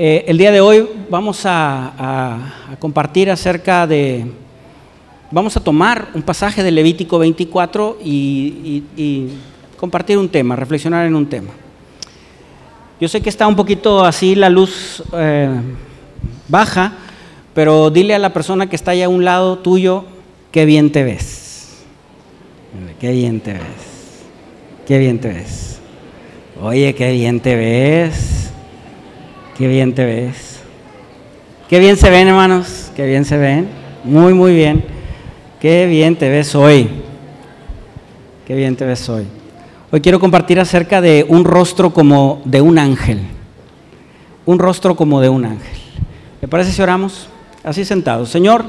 Eh, el día de hoy vamos a, compartir acerca de, vamos a tomar un pasaje de Levítico 24 y, compartir un tema, reflexionar en un tema. Yo sé que está un poquito así la luz eh, baja, pero dile a la persona que está allá a un lado tuyo, qué bien te ves. Qué bien te ves. Qué bien te ves. Oye, qué bien te ves. Qué bien te ves. Qué bien se ven, hermanos. Qué bien se ven. Muy, muy bien. Qué bien te ves hoy. Qué bien te ves hoy. Hoy quiero compartir acerca de un rostro como de un ángel. Un rostro como de un ángel. ¿Me parece si oramos? Así sentados. Señor,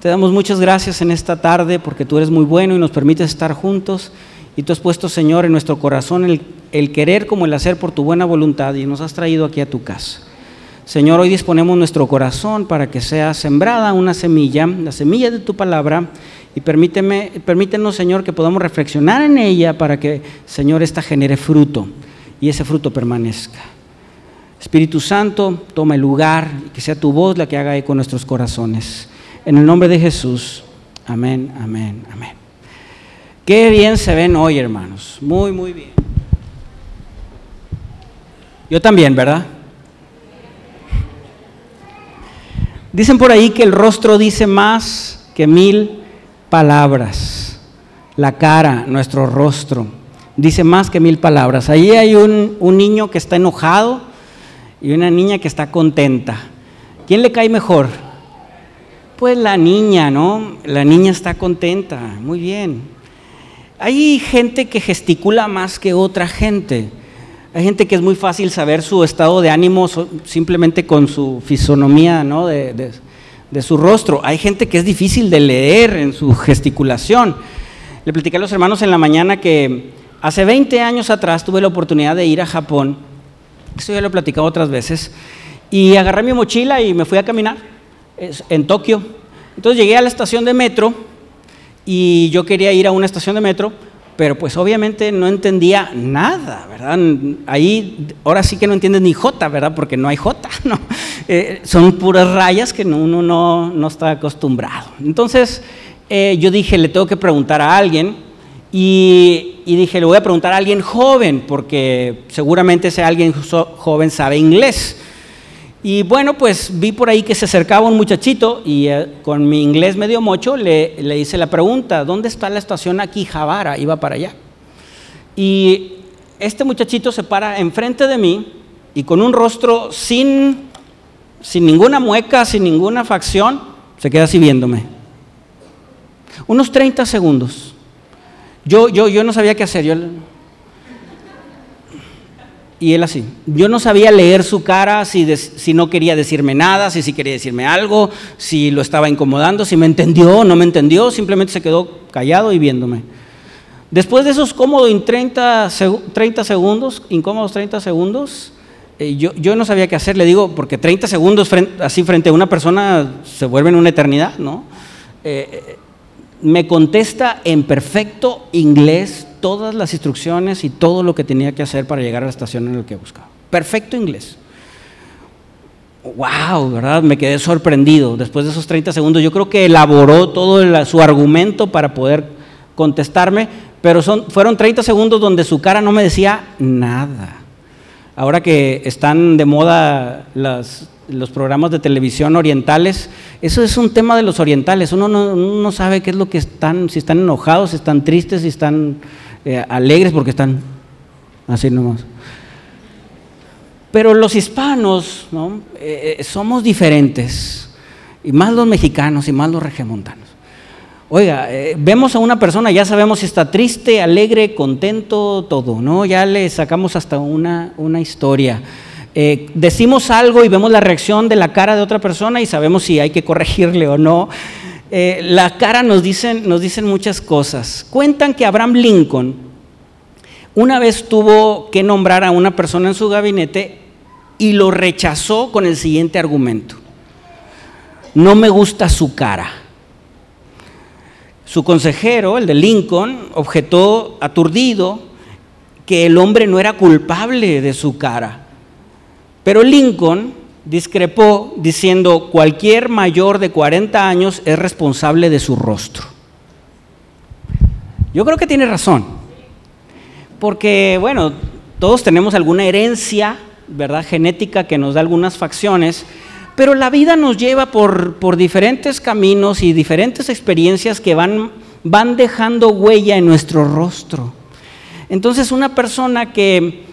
te damos muchas gracias en esta tarde porque tú eres muy bueno y nos permites estar juntos. Y tú has puesto, Señor, en nuestro corazón el querer como el hacer por tu buena voluntad y nos has traído aquí a tu casa. Señor, hoy disponemos nuestro corazón para que sea sembrada una semilla, la semilla de tu palabra, y permíteme, permítenos, Señor, que podamos reflexionar en ella para que, Señor, esta genere fruto y ese fruto permanezca. Espíritu Santo, toma el lugar y que sea tu voz la que haga eco en nuestros corazones. En el nombre de Jesús, amén, amén, amén. Qué bien se ven hoy, hermanos. Muy, muy bien. Yo también, ¿verdad? Dicen por ahí que el rostro dice más que mil palabras. La cara, nuestro rostro, dice más que mil palabras. Ahí hay un, niño que está enojado y una niña que está contenta. ¿Quién le cae mejor? Pues la niña, ¿no? La niña está contenta, muy bien. Hay gente que gesticula más que otra gente. Hay gente que es muy fácil saber su estado de ánimo simplemente con su fisonomía, ¿no? de, su rostro. Hay gente que es difícil de leer en su gesticulación. Le platicé a los hermanos en la mañana que hace 20 años atrás tuve la oportunidad de ir a Japón. Eso ya lo he platicado otras veces. Y agarré mi mochila y me fui a caminar en Tokio. Entonces llegué a la estación de metro y yo quería ir a una estación de metro pero pues obviamente no entendía nada, ¿verdad? Ahí ahora sí que no entiendes ni J, ¿verdad? Porque no hay J, ¿no? Eh, son puras rayas que uno no, está acostumbrado. Entonces eh, yo dije, le tengo que preguntar a alguien y, y, dije, le voy a preguntar a alguien joven, porque seguramente ese alguien joven sabe inglés. Y bueno, pues vi por ahí que se acercaba un muchachito y eh, con mi inglés medio mocho le, le, hice la pregunta, ¿dónde está la estación aquí, Javara? Iba para allá. Y este muchachito se para enfrente de mí y con un rostro sin, sin ninguna mueca, sin ninguna facción, se queda así viéndome. Unos 30 segundos. Yo, yo, yo no sabía qué hacer. Yo, y él así. Yo no sabía leer su cara, si, si no quería decirme nada, si sí quería decirme algo, si lo estaba incomodando, si me entendió o no me entendió, simplemente se quedó callado y viéndome. Después de esos cómodos 30, 30 segundos, incómodos 30 segundos, eh, yo, yo, no sabía qué hacer, le digo, porque 30 segundos así frente a una persona se vuelven una eternidad, ¿no? Eh, eh, me contesta en perfecto inglés todas las instrucciones y todo lo que tenía que hacer para llegar a la estación en la que buscaba. Perfecto inglés. Wow, ¿verdad? Me quedé sorprendido. Después de esos 30 segundos, yo creo que elaboró todo su argumento para poder contestarme, pero son, fueron 30 segundos donde su cara no me decía nada. Ahora que están de moda los programas de televisión orientales, eso es un tema de los orientales. Uno no, uno no sabe qué es lo que están, si están enojados, si están tristes, si están eh, alegres porque están así nomás. Pero los hispanos eh, eh, somos diferentes, y más los mexicanos y más los regiomontanos. Oiga, vemos a una persona, ya sabemos si está triste, alegre, contento, todo, ¿no? Ya le sacamos hasta una, una historia. decimos algo y vemos la reacción de la cara de otra persona y sabemos si hay que corregirle o no. Eh, la cara nos dicen, nos dicen muchas cosas. Cuentan que Abraham Lincoln una vez tuvo que nombrar a una persona en su gabinete y lo rechazó con el siguiente argumento. No me gusta su cara. Su consejero, el de Lincoln, objetó aturdido que el hombre no era culpable de su cara. Pero Lincoln discrepó diciendo, cualquier mayor de 40 años es responsable de su rostro. Yo creo que tiene razón, porque bueno, todos tenemos alguna herencia, ¿verdad? Genética que nos da algunas facciones, pero la vida nos lleva por, por diferentes caminos y diferentes experiencias que van, van dejando huella en nuestro rostro. Entonces una persona que,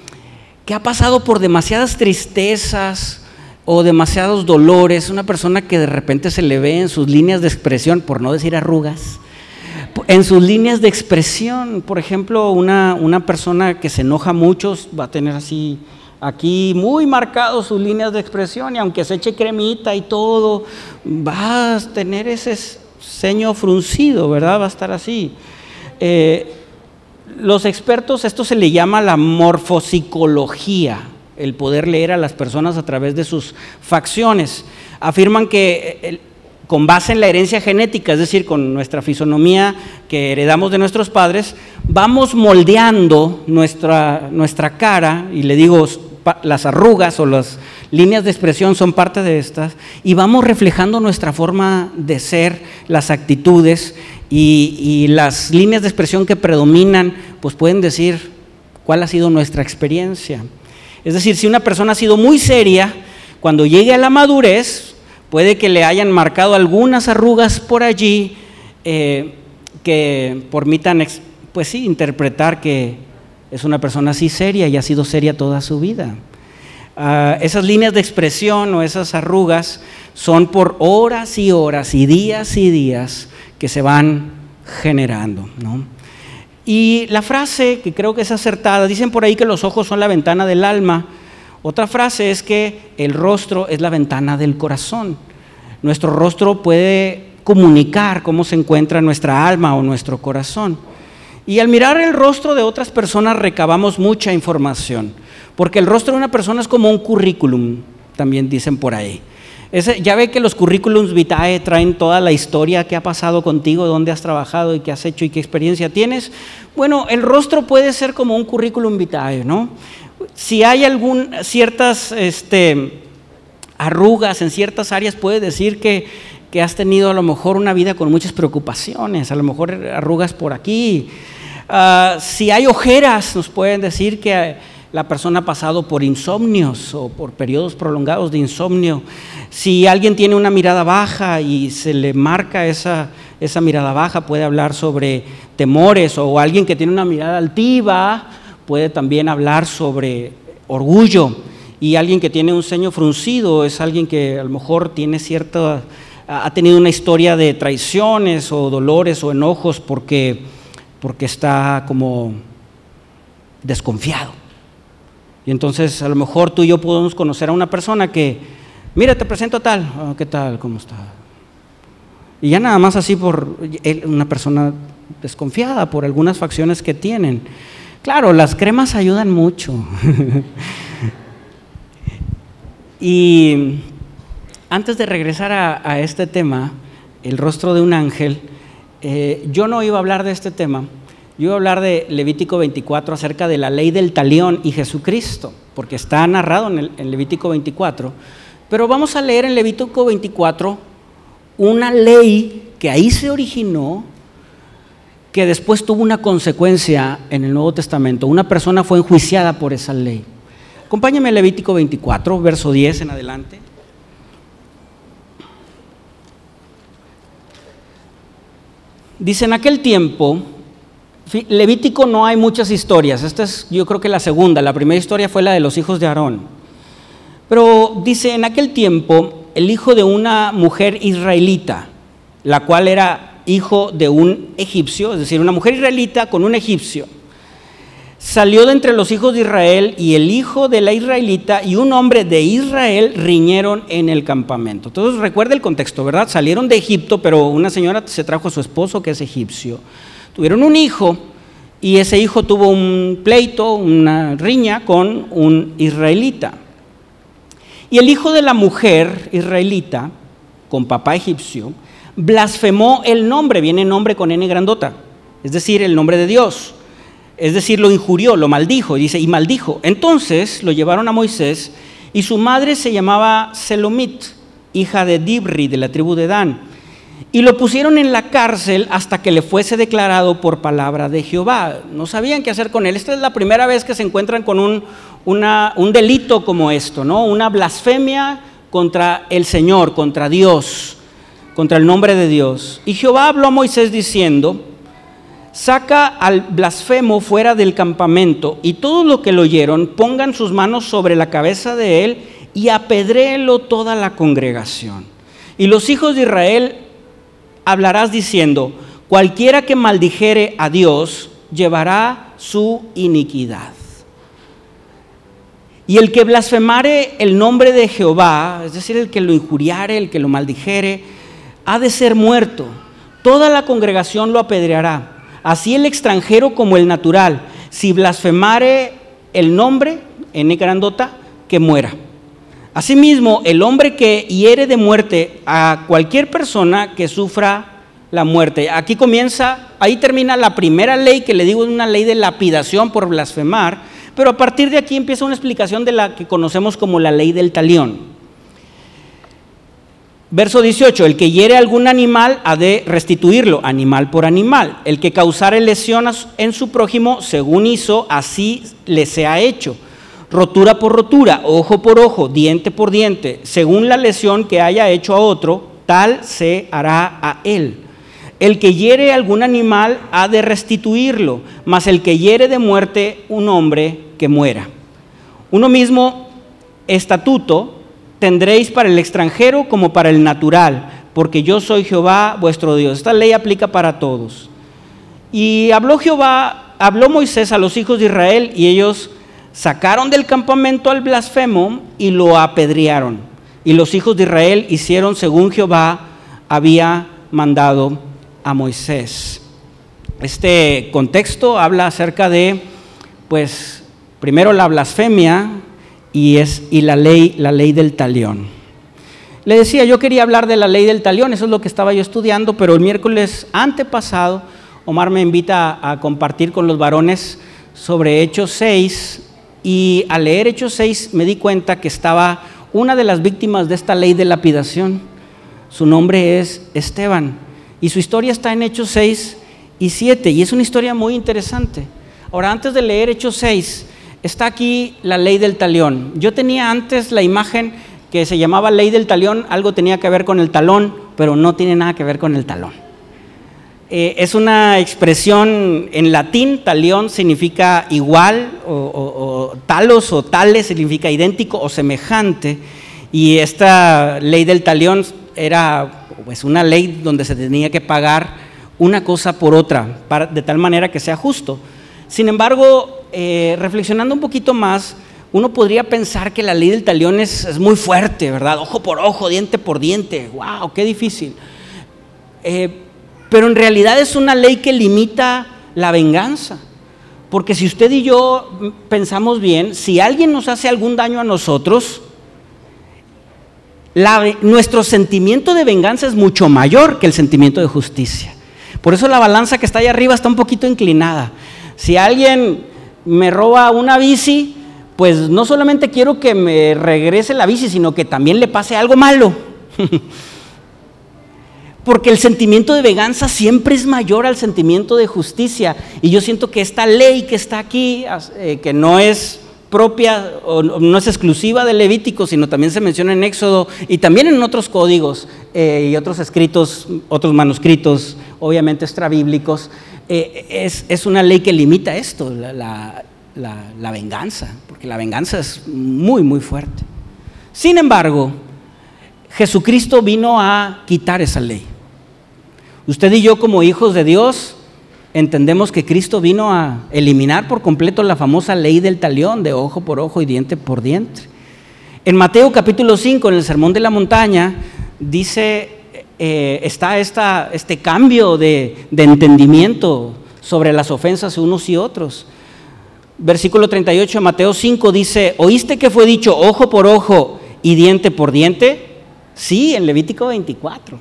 que ha pasado por demasiadas tristezas, o demasiados dolores, una persona que de repente se le ve en sus líneas de expresión, por no decir arrugas, en sus líneas de expresión, por ejemplo, una, una persona que se enoja mucho va a tener así aquí muy marcado sus líneas de expresión y aunque se eche cremita y todo, va a tener ese ceño fruncido, ¿verdad? Va a estar así. Eh, los expertos, esto se le llama la morfopsicología el poder leer a las personas a través de sus facciones. Afirman que eh, con base en la herencia genética, es decir, con nuestra fisonomía que heredamos de nuestros padres, vamos moldeando nuestra, nuestra cara, y le digo, las arrugas o las líneas de expresión son parte de estas, y vamos reflejando nuestra forma de ser, las actitudes, y, y las líneas de expresión que predominan, pues pueden decir cuál ha sido nuestra experiencia. Es decir, si una persona ha sido muy seria, cuando llegue a la madurez, puede que le hayan marcado algunas arrugas por allí eh, que permitan, pues sí, interpretar que es una persona así seria y ha sido seria toda su vida. Ah, esas líneas de expresión o esas arrugas son por horas y horas y días y días que se van generando. ¿no? Y la frase que creo que es acertada, dicen por ahí que los ojos son la ventana del alma. Otra frase es que el rostro es la ventana del corazón. Nuestro rostro puede comunicar cómo se encuentra nuestra alma o nuestro corazón. Y al mirar el rostro de otras personas recabamos mucha información, porque el rostro de una persona es como un currículum, también dicen por ahí ya ve que los currículums vitae traen toda la historia que ha pasado contigo, dónde has trabajado y qué has hecho y qué experiencia tienes. Bueno, el rostro puede ser como un currículum vitae, ¿no? Si hay algún, ciertas este, arrugas en ciertas áreas, puede decir que, que has tenido a lo mejor una vida con muchas preocupaciones, a lo mejor arrugas por aquí. Ah, si hay ojeras, nos pueden decir que la persona ha pasado por insomnios o por periodos prolongados de insomnio. Si alguien tiene una mirada baja y se le marca esa, esa mirada baja, puede hablar sobre temores o alguien que tiene una mirada altiva puede también hablar sobre orgullo. Y alguien que tiene un ceño fruncido es alguien que a lo mejor tiene cierta, ha tenido una historia de traiciones o dolores o enojos porque, porque está como desconfiado. Y entonces a lo mejor tú y yo podemos conocer a una persona que, mira, te presento a tal, ah, ¿qué tal? ¿Cómo está? Y ya nada más así por una persona desconfiada por algunas facciones que tienen. Claro, las cremas ayudan mucho. y antes de regresar a, este tema, el rostro de un ángel, eh, yo no iba a hablar de este tema, yo voy a hablar de Levítico 24 acerca de la ley del talión y Jesucristo, porque está narrado en, Levítico 24. Pero vamos a leer en Levítico 24 una ley que ahí se originó, que después tuvo una consecuencia en el Nuevo Testamento. Una persona fue enjuiciada por esa ley. Acompáñame a Levítico 24, verso 10 en adelante. Dice, en aquel tiempo Levítico no hay muchas historias. Esta es yo creo que la segunda. La primera historia fue la de los hijos de Aarón. Pero dice, en aquel tiempo, el hijo de una mujer israelita, la cual era hijo de un egipcio, es decir, una mujer israelita con un egipcio, salió de entre los hijos de Israel y el hijo de la israelita y un hombre de Israel riñeron en el campamento. Entonces recuerda el contexto, ¿verdad? Salieron de Egipto, pero una señora se trajo a su esposo que es egipcio tuvieron un hijo y ese hijo tuvo un pleito, una riña con un israelita. Y el hijo de la mujer israelita, con papá egipcio, blasfemó el nombre, viene nombre con N grandota, es decir, el nombre de Dios. Es decir, lo injurió, lo maldijo, dice, y maldijo. Entonces lo llevaron a Moisés Y su madre se llamaba Selomit, hija de Dibri, de la tribu de Dan. Y lo pusieron en la cárcel hasta que le fuese declarado por palabra de Jehová. No sabían qué hacer con él. Esta es la primera vez que se encuentran con un, un delito como esto, ¿no? Una blasfemia contra el Señor, contra Dios, contra el nombre de Dios. Y Jehová habló a Moisés diciendo, saca al blasfemo fuera del campamento y todos los que lo oyeron pongan sus manos sobre la cabeza de él y apedréelo toda la congregación. Y los hijos de Israel hablarás diciendo, cualquiera que maldijere a Dios llevará su iniquidad. Y el que blasfemare el nombre de Jehová, es decir, el que lo injuriare, el que lo maldijere, ha de ser muerto. Toda la congregación lo apedreará así el extranjero como el natural, si blasfemare el nombre, en grandota, que muera. Asimismo, el hombre que hiere de muerte a cualquier persona que sufra la muerte. Aquí comienza, ahí termina la primera ley que le digo es una ley de lapidación por blasfemar, pero a partir de aquí empieza una explicación de la que conocemos como la ley del talión. Verso 18, el que hiere algún animal ha de restituirlo, animal por animal. El que causare lesiones en su prójimo, según hizo, así le sea hecho. Rotura por rotura, ojo por ojo, diente por diente, según la lesión que haya hecho a otro, tal se hará a él. El que hiere algún animal ha de restituirlo, mas el que hiere de muerte un hombre que muera. Uno mismo estatuto tendréis para el extranjero como para el natural, porque yo soy Jehová vuestro Dios. Esta ley aplica para todos. Y habló Jehová, habló Moisés a los hijos de Israel y ellos sacaron del campamento al blasfemo y lo apedrearon. Y los hijos de Israel hicieron según Jehová había mandado a Moisés. Este contexto habla acerca de, pues, primero la blasfemia, y, es, y la, ley, la ley del talión. Le decía, yo quería hablar de la ley del talión, eso es lo que estaba yo estudiando, pero el miércoles antepasado Omar me invita a, a compartir con los varones sobre Hechos 6 y al leer Hechos 6 me di cuenta que estaba una de las víctimas de esta ley de lapidación. Su nombre es Esteban y su historia está en Hechos 6 y 7 y es una historia muy interesante. Ahora, antes de leer Hechos 6, está aquí la ley del talión. Yo tenía antes la imagen que se llamaba ley del talión, algo tenía que ver con el talón, pero no tiene nada que ver con el talón. Eh, es una expresión en latín, talión significa igual, o, talos o tales significa idéntico o semejante, y esta ley del talión era pues, una ley donde se tenía que pagar una cosa por otra, de tal manera que sea justo. Sin embargo, eh, reflexionando un poquito más, uno podría pensar que la ley del talión es, muy fuerte, ¿verdad? Ojo por ojo, diente por diente. ¡Wow! ¡Qué difícil! Eh, pero en realidad es una ley que limita la venganza. Porque si usted y yo pensamos bien, si alguien nos hace algún daño a nosotros, nuestro sentimiento de venganza es mucho mayor que el sentimiento de justicia. Por eso la balanza que está ahí arriba está un poquito inclinada. Si alguien me roba una bici, pues no solamente quiero que me regrese la bici, sino que también le pase algo malo. Porque el sentimiento de venganza siempre es mayor al sentimiento de justicia. Y yo siento que esta ley que está aquí, eh, que no es propia o no es exclusiva de Levítico, sino también se menciona en Éxodo y también en otros códigos eh, y otros escritos, otros manuscritos, obviamente extrabíblicos, eh, es, una ley que limita esto, la, venganza, porque la venganza es muy, muy fuerte. Sin embargo, Jesucristo vino a quitar esa ley. Usted y yo como hijos de Dios entendemos que Cristo vino a eliminar por completo la famosa ley del talión de ojo por ojo y diente por diente. En Mateo capítulo 5, en el Sermón de la Montaña, dice eh, está este cambio de, entendimiento sobre las ofensas unos y otros. Versículo 38 de Mateo 5 dice, ¿oíste que fue dicho ojo por ojo y diente por diente? Sí, en Levítico 24.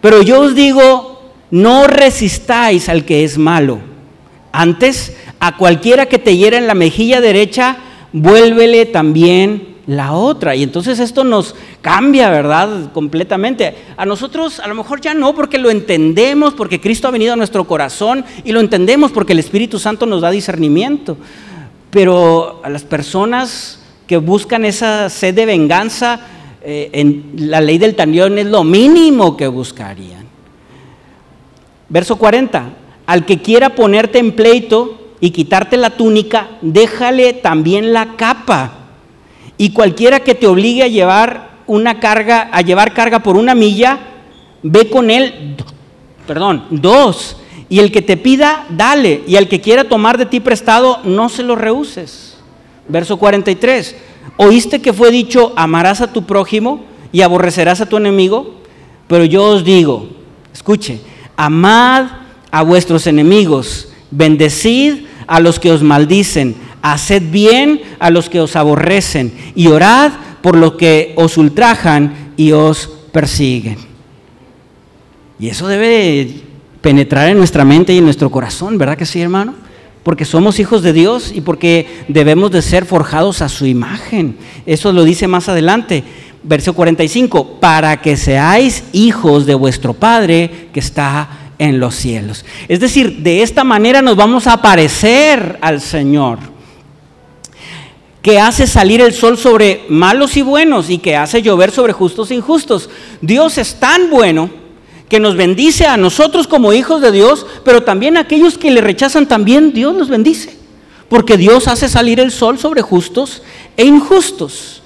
Pero yo os digo, no resistáis al que es malo. Antes, a cualquiera que te hiera en la mejilla derecha, vuélvele también la otra. Y entonces esto nos cambia, ¿verdad? Completamente. A nosotros a lo mejor ya no, porque lo entendemos, porque Cristo ha venido a nuestro corazón y lo entendemos porque el Espíritu Santo nos da discernimiento. Pero a las personas que buscan esa sed de venganza, eh, en la ley del talión es lo mínimo que buscarían. Verso 40, al que quiera ponerte en pleito y quitarte la túnica, déjale también la capa. Y cualquiera que te obligue a llevar una carga, a llevar carga por una milla, ve con él, perdón, dos. Y el que te pida, dale. Y al que quiera tomar de ti prestado, no se lo rehuses. Verso 43. ¿Oíste que fue dicho, amarás a tu prójimo y aborrecerás a tu enemigo? Pero yo os digo, escuche, amad a vuestros enemigos, bendecid a los que os maldicen, haced bien a los que os aborrecen y orad por los que os ultrajan y os persiguen. Y eso debe penetrar en nuestra mente y en nuestro corazón, ¿verdad que sí, hermano? Porque somos hijos de Dios y porque debemos de ser forjados a su imagen. Eso lo dice más adelante, verso 45, para que seáis hijos de vuestro Padre que está en los cielos. Es decir, de esta manera nos vamos a parecer al Señor, que hace salir el sol sobre malos y buenos y que hace llover sobre justos e injustos. Dios es tan bueno que nos bendice a nosotros como hijos de Dios, pero también a aquellos que le rechazan también Dios los bendice, porque Dios hace salir el sol sobre justos e injustos.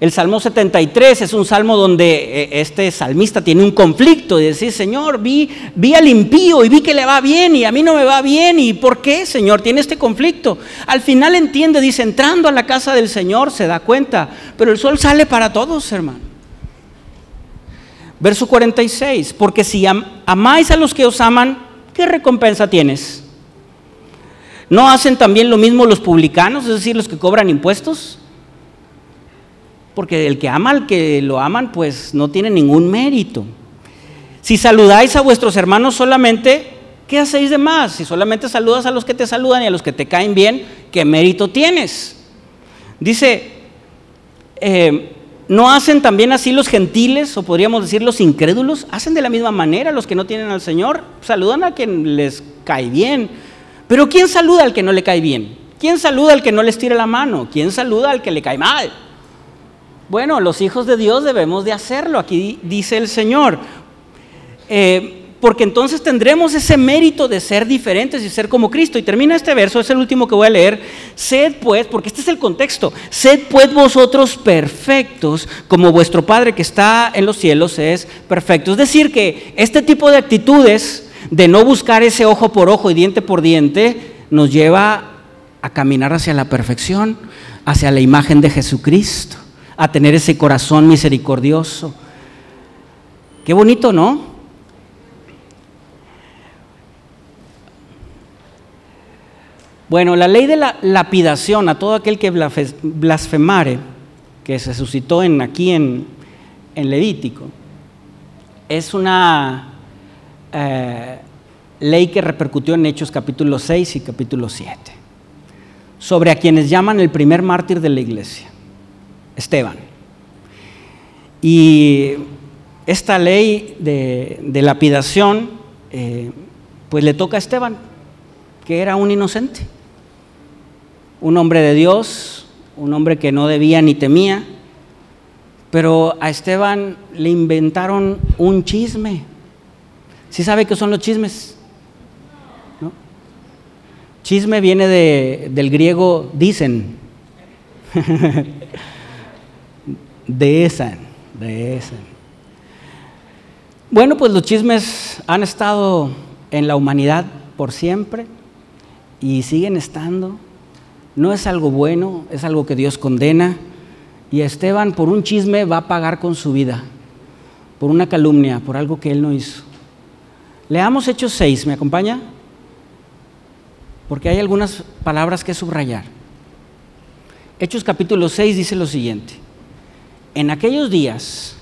El Salmo 73 es un salmo donde eh, este salmista tiene un conflicto y dice, Señor, vi, vi al impío y vi que le va bien y a mí no me va bien. ¿Y por qué, Señor? Tiene este conflicto. Al final entiende, dice, entrando a la casa del Señor se da cuenta, pero el sol sale para todos, hermano. Verso 46, porque si amáis a los que os aman, ¿qué recompensa tienes? ¿No hacen también lo mismo los publicanos, es decir, los que cobran impuestos? porque el que ama al que lo aman, pues no tiene ningún mérito. Si saludáis a vuestros hermanos solamente, ¿qué hacéis de más? Si solamente saludas a los que te saludan y a los que te caen bien, ¿qué mérito tienes? Dice, eh, ¿no hacen también así los gentiles, o podríamos decir los incrédulos? ¿Hacen de la misma manera los que no tienen al Señor? Saludan a quien les cae bien. Pero ¿quién saluda al que no le cae bien? ¿Quién saluda al que no les tira la mano? ¿Quién saluda al que le cae mal? Bueno, los hijos de Dios debemos de hacerlo, aquí dice el Señor. Eh, porque entonces tendremos ese mérito de ser diferentes y ser como Cristo. Y termina este verso, es el último que voy a leer. Sed pues, porque este es el contexto, sed pues vosotros perfectos como vuestro Padre que está en los cielos es perfecto. Es decir, que este tipo de actitudes de no buscar ese ojo por ojo y diente por diente nos lleva a caminar hacia la perfección, hacia la imagen de Jesucristo a tener ese corazón misericordioso. Qué bonito, ¿no? Bueno, la ley de la lapidación a todo aquel que blasfemare, que se suscitó en, aquí en, Levítico, es una eh, ley que repercutió en Hechos capítulo 6 y capítulo 7, sobre a quienes llaman el primer mártir de la iglesia. Esteban. Y esta ley de, lapidación, eh, pues le toca a Esteban, que era un inocente, un hombre de Dios, un hombre que no debía ni temía, pero a Esteban le inventaron un chisme. ¿Sí sabe qué son los chismes? Chisme viene del griego dicen. de esa, de esa. Bueno, pues los chismes han estado en la humanidad por siempre y siguen estando. No es algo bueno, es algo que Dios condena. Y Esteban por un chisme va a pagar con su vida, por una calumnia, por algo que él no hizo. Leamos Hechos 6, ¿me acompaña? Porque hay algunas palabras que subrayar. Hechos capítulo 6 dice lo siguiente en aquellos días,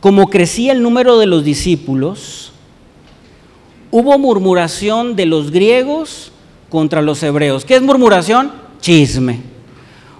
como crecía el número de los discípulos, hubo murmuración de los griegos contra los hebreos. ¿Qué es murmuración? Chisme.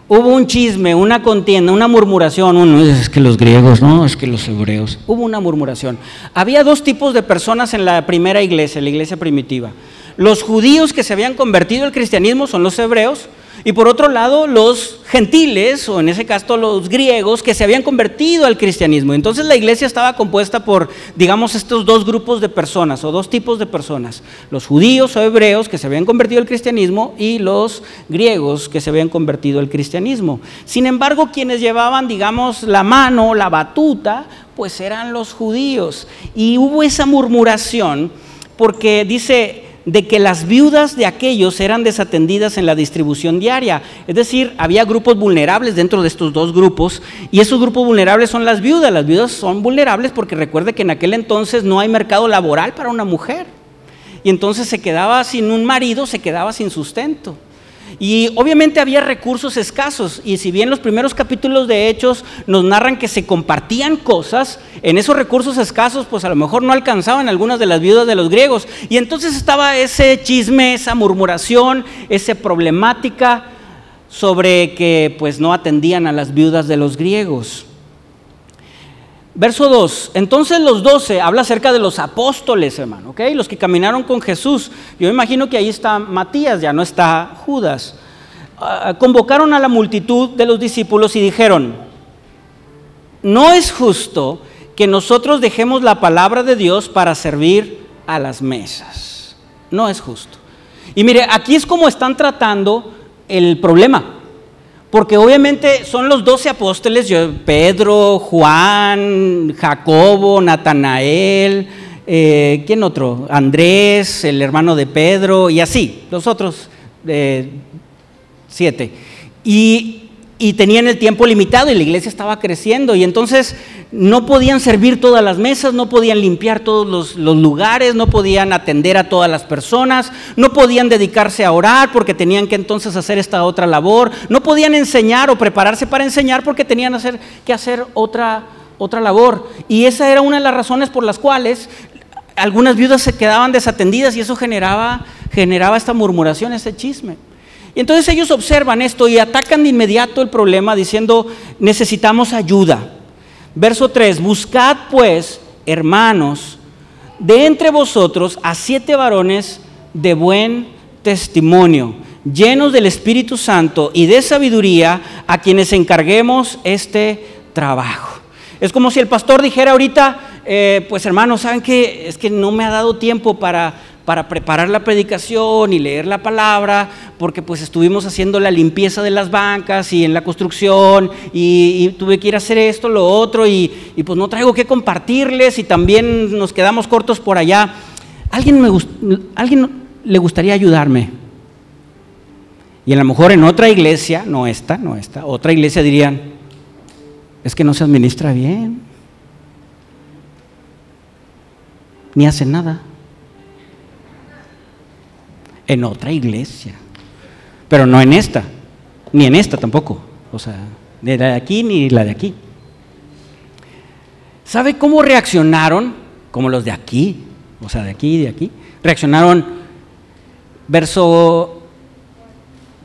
hubo un chisme, una contienda, una murmuración, uno es que los griegos, no, es que los hebreos, hubo una murmuración. Había dos tipos de personas en la primera iglesia, la iglesia primitiva. Los judíos que se habían convertido al cristianismo son los hebreos, y por otro lado, los gentiles, o en ese caso los griegos, que se habían convertido al cristianismo. Entonces la iglesia estaba compuesta por, digamos, estos dos grupos de personas, o dos tipos de personas. Los judíos o hebreos que se habían convertido al cristianismo y los griegos que se habían convertido al cristianismo. Sin embargo, quienes llevaban, digamos, la mano, la batuta, pues eran los judíos. Y hubo esa murmuración porque dice de que las viudas de aquellos eran desatendidas en la distribución diaria. Es decir, había grupos vulnerables dentro de estos dos grupos y esos grupos vulnerables son las viudas. Las viudas son vulnerables porque recuerde que en aquel entonces no hay mercado laboral para una mujer. Y entonces se quedaba sin un marido, se quedaba sin sustento. Y obviamente había recursos escasos, y si bien los primeros capítulos de Hechos nos narran que se compartían cosas, en esos recursos escasos pues a lo mejor no alcanzaban algunas de las viudas de los griegos. Y entonces estaba ese chisme, esa murmuración, esa problemática sobre que pues no atendían a las viudas de los griegos. Verso 2. Entonces los doce habla acerca de los apóstoles, hermano, ¿ok? Los que caminaron con Jesús. Yo imagino que ahí está Matías, ya no está Judas. Ah, convocaron a la multitud de los discípulos y dijeron, no es justo que nosotros dejemos la palabra de Dios para servir a las mesas. No es justo. Y mire, aquí es como están tratando el problema. Porque obviamente son los doce apóstoles, Pedro, Juan, Jacobo, Natanael, eh, ¿quién otro? Andrés, el hermano de Pedro, y así, los otros eh, siete. Y y tenían el tiempo limitado y la iglesia estaba creciendo y entonces no podían servir todas las mesas, no podían limpiar todos los, lugares, no podían atender a todas las personas, no podían dedicarse a orar porque tenían que entonces hacer esta otra labor, no podían enseñar o prepararse para enseñar porque tenían que hacer otra, otra labor. Y esa era una de las razones por las cuales algunas viudas se quedaban desatendidas y eso generaba, generaba esta murmuración, ese chisme. Y entonces ellos observan esto y atacan de inmediato el problema diciendo, necesitamos ayuda. Verso 3, buscad pues, hermanos, de entre vosotros a siete varones de buen testimonio, llenos del Espíritu Santo y de sabiduría, a quienes encarguemos este trabajo. Es como si el pastor dijera ahorita, eh, pues hermanos, ¿saben qué? Es que no me ha dado tiempo para para preparar la predicación y leer la palabra, porque pues estuvimos haciendo la limpieza de las bancas y en la construcción y, tuve que ir a hacer esto, lo otro y, pues no traigo que compartirles y también nos quedamos cortos por allá. ¿Alguien, me, ¿Alguien le gustaría ayudarme? Y a lo mejor en otra iglesia, no esta, no esta, otra iglesia dirían, es que no se administra bien, ni hace nada en otra iglesia. Pero no en esta, ni en esta tampoco. O sea, ni la de aquí ni la de aquí. ¿Sabe cómo reaccionaron? Como los de aquí, o sea, de aquí y de aquí. Reaccionaron, verso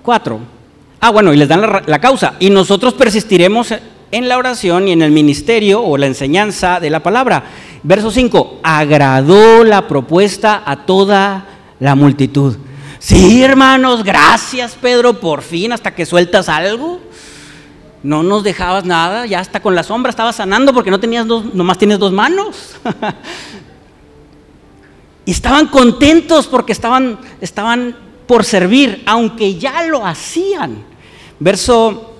4. Ah, bueno, y les dan la, causa. Y nosotros persistiremos en la oración y en el ministerio o la enseñanza de la palabra. Verso 5. Agradó la propuesta a toda la multitud. Sí, hermanos, gracias Pedro, por fin, hasta que sueltas algo. No nos dejabas nada, ya hasta con la sombra estabas sanando porque no tenías dos, nomás tienes dos manos. y estaban contentos porque estaban, estaban por servir, aunque ya lo hacían. Verso,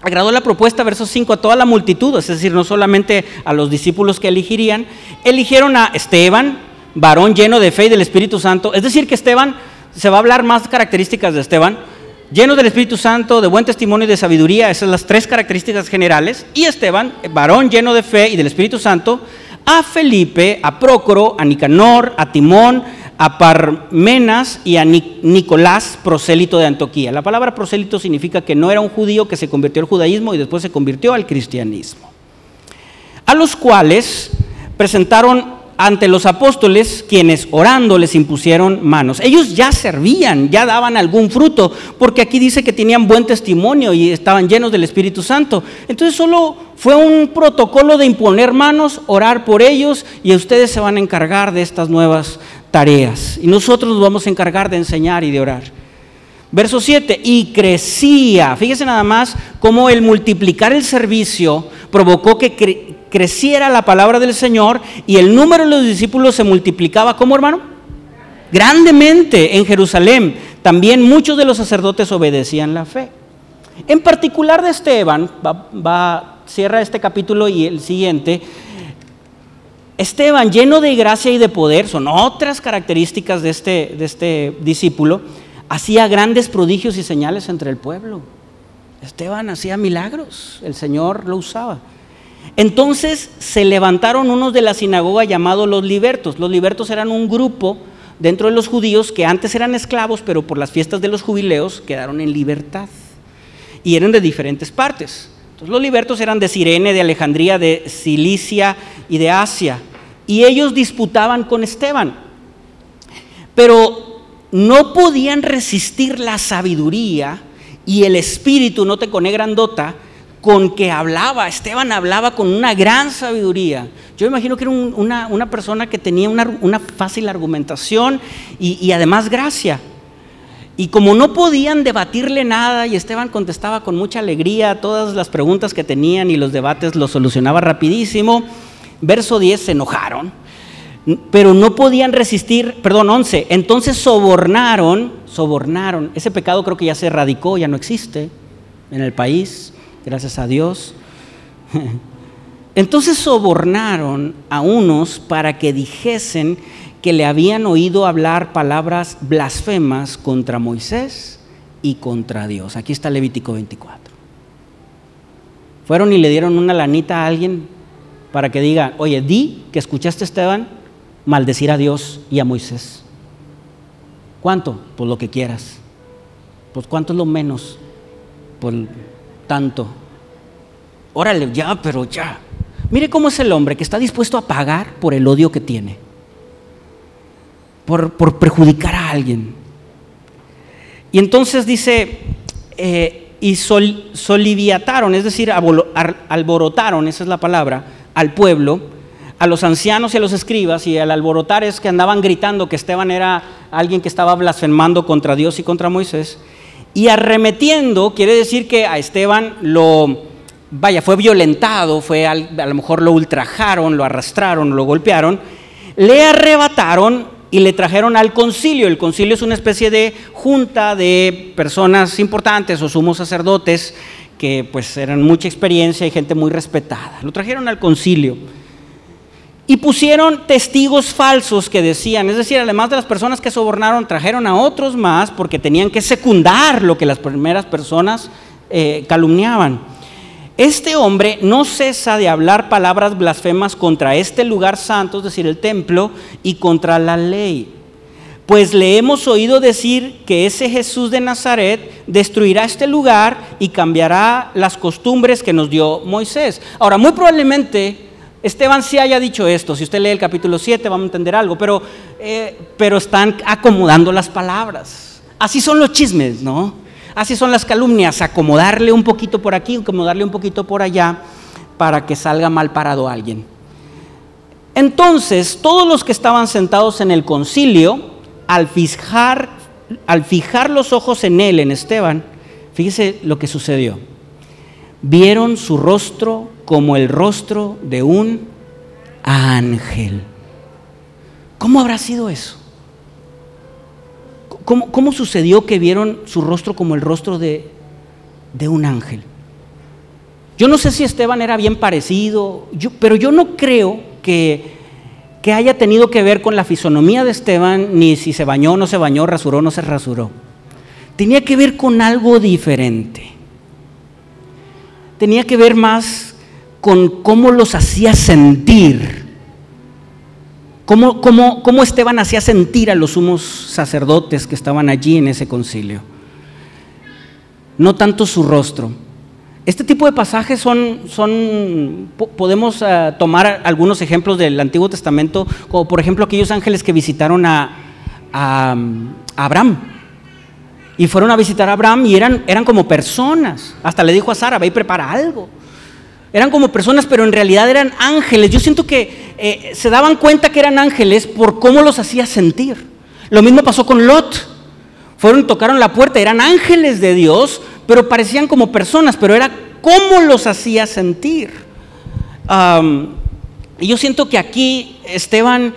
agradó la propuesta, verso 5, a toda la multitud, es decir, no solamente a los discípulos que elegirían, eligieron a Esteban, varón lleno de fe y del Espíritu Santo, es decir, que Esteban se va a hablar más características de Esteban, lleno del Espíritu Santo, de buen testimonio y de sabiduría, esas son las tres características generales, y Esteban, varón lleno de fe y del Espíritu Santo, a Felipe, a Prócoro, a Nicanor, a Timón, a Parmenas y a Nicolás, prosélito de Antioquía. La palabra prosélito significa que no era un judío que se convirtió al judaísmo y después se convirtió al cristianismo. A los cuales presentaron ante los apóstoles, quienes orando les impusieron manos. Ellos ya servían, ya daban algún fruto, porque aquí dice que tenían buen testimonio y estaban llenos del Espíritu Santo. Entonces solo fue un protocolo de imponer manos, orar por ellos y ustedes se van a encargar de estas nuevas tareas. Y nosotros nos vamos a encargar de enseñar y de orar. Verso 7, y crecía. Fíjese nada más cómo el multiplicar el servicio provocó que creciera la palabra del Señor y el número de los discípulos se multiplicaba. ¿Cómo, hermano? Grandemente en Jerusalén. También muchos de los sacerdotes obedecían la fe. En particular de Esteban, va, cierra este capítulo y el siguiente. Esteban, lleno de gracia y de poder, son otras características de este, de este discípulo, hacía grandes prodigios y señales entre el pueblo. Esteban hacía milagros, el Señor lo usaba. Entonces se levantaron unos de la sinagoga llamados los libertos. Los libertos eran un grupo dentro de los judíos que antes eran esclavos, pero por las fiestas de los jubileos quedaron en libertad. Y eran de diferentes partes. Entonces los libertos eran de Sirene, de Alejandría, de Cilicia y de Asia. Y ellos disputaban con Esteban. Pero no podían resistir la sabiduría y el espíritu, no te cone grandota, con que hablaba. Esteban hablaba con una gran sabiduría. Yo imagino que era una, persona que tenía una, fácil argumentación y, y, además gracia. Y como no podían debatirle nada y Esteban contestaba con mucha alegría todas las preguntas que tenían y los debates los solucionaba rapidísimo, verso 10 se enojaron, pero no podían resistir, perdón, 11, entonces sobornaron, sobornaron, ese pecado creo que ya se erradicó, ya no existe en el país, gracias a Dios. Entonces sobornaron a unos para que dijesen que le habían oído hablar palabras blasfemas contra Moisés y contra Dios. Aquí está Levítico 24. Fueron y le dieron una lanita a alguien para que diga, oye, di que escuchaste Esteban maldecir a Dios y a Moisés. ¿Cuánto? Pues lo que quieras. Pues cuánto es lo menos. Pues tanto. Órale, ya, pero ya. Mire cómo es el hombre que está dispuesto a pagar por el odio que tiene, por, por perjudicar a alguien. Y entonces dice, eh, y soliviataron, es decir, alborotaron, esa es la palabra, al pueblo, a los ancianos y a los escribas, y al alborotar es que andaban gritando que Esteban era alguien que estaba blasfemando contra Dios y contra Moisés. Y arremetiendo quiere decir que a Esteban lo, vaya, fue violentado, fue a lo mejor lo ultrajaron, lo arrastraron, lo golpearon, le arrebataron y le trajeron al concilio. El concilio es una especie de junta de personas importantes o sumos sacerdotes que pues eran mucha experiencia y gente muy respetada. Lo trajeron al concilio. Y pusieron testigos falsos que decían, es decir, además de las personas que sobornaron, trajeron a otros más porque tenían que secundar lo que las primeras personas eh, calumniaban. Este hombre no cesa de hablar palabras blasfemas contra este lugar santo, es decir, el templo, y contra la ley. Pues le hemos oído decir que ese Jesús de Nazaret destruirá este lugar y cambiará las costumbres que nos dio Moisés. Ahora, muy probablemente Esteban sí haya dicho esto, si usted lee el capítulo 7 vamos a entender algo, pero, eh, pero están acomodando las palabras. Así son los chismes, ¿no? Así son las calumnias, acomodarle un poquito por aquí, acomodarle un poquito por allá para que salga mal parado alguien. Entonces, todos los que estaban sentados en el concilio, al fijar, al fijar los ojos en él, en Esteban, fíjese lo que sucedió. Vieron su rostro como el rostro de un ángel. ¿Cómo habrá sido eso? ¿Cómo, sucedió que vieron su rostro como el rostro de, un ángel? Yo no sé si Esteban era bien parecido, pero yo no creo que, que haya tenido que ver con la fisonomía de Esteban, ni si se bañó o no se bañó, rasuró o no se rasuró. Tenía que ver con algo diferente. Tenía que ver más con cómo los hacía sentir. Cómo, cómo, Esteban hacía sentir a los sumos sacerdotes que estaban allí en ese concilio. No tanto su rostro. este tipo de pasajes son, son podemos eh, tomar algunos ejemplos del Antiguo Testamento, como por ejemplo aquellos ángeles que visitaron a, a, Abraham. Y fueron a visitar a Abraham y eran, eran como personas. Hasta le dijo a Sara, ve y prepara algo. Eran como personas, pero en realidad eran ángeles. Yo siento que eh, se daban cuenta que eran ángeles por cómo los hacía sentir. Lo mismo pasó con Lot. Fueron, tocaron la puerta, eran ángeles de Dios, pero parecían como personas, pero era cómo los hacía sentir. y yo siento que aquí Esteban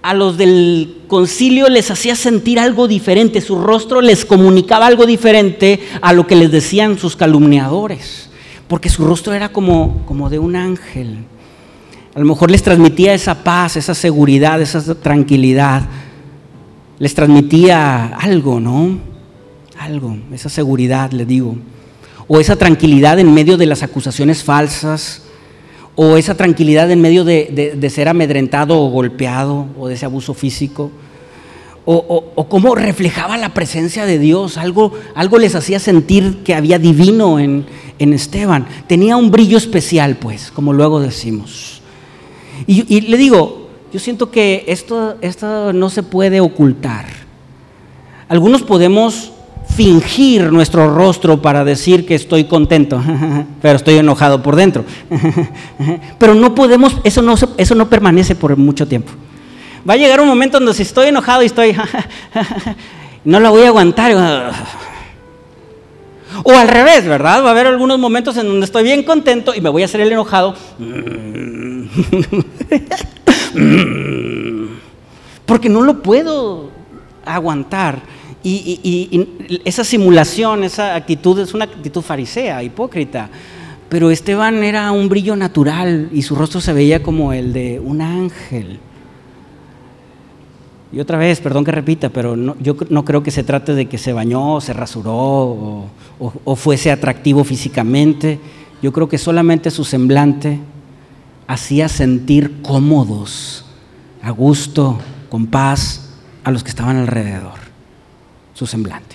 a los del concilio les hacía sentir algo diferente, su rostro les comunicaba algo diferente a lo que les decían sus calumniadores, porque su rostro era como, como de un ángel. A lo mejor les transmitía esa paz, esa seguridad, esa tranquilidad. Les transmitía algo, ¿no? Algo, esa seguridad, le digo. O esa tranquilidad en medio de las acusaciones falsas. O esa tranquilidad en medio de, ser amedrentado o golpeado o de ese abuso físico. O, cómo reflejaba la presencia de Dios. Algo, algo les hacía sentir que había divino en, en Esteban. Tenía un brillo especial, pues, como luego decimos. Y, y le digo, yo siento que esto, esto no se puede ocultar. Algunos podemos fingir nuestro rostro para decir que estoy contento, pero estoy enojado por dentro. Pero no podemos, eso no, eso no permanece por mucho tiempo. Va a llegar un momento donde si estoy enojado y estoy, no lo voy a aguantar. O al revés, ¿verdad? Va a haber algunos momentos en donde estoy bien contento y me voy a hacer el enojado. Porque no lo puedo aguantar. Y, esa simulación, esa actitud es una actitud farisea, hipócrita. Pero Esteban era un brillo natural y su rostro se veía como el de un ángel. Y otra vez, perdón que repita, pero yo no creo que se trate de que se bañó, se rasuró o, o fuese atractivo físicamente. Yo creo que solamente su semblante hacía sentir cómodos, a gusto, con paz a los que estaban alrededor su semblante,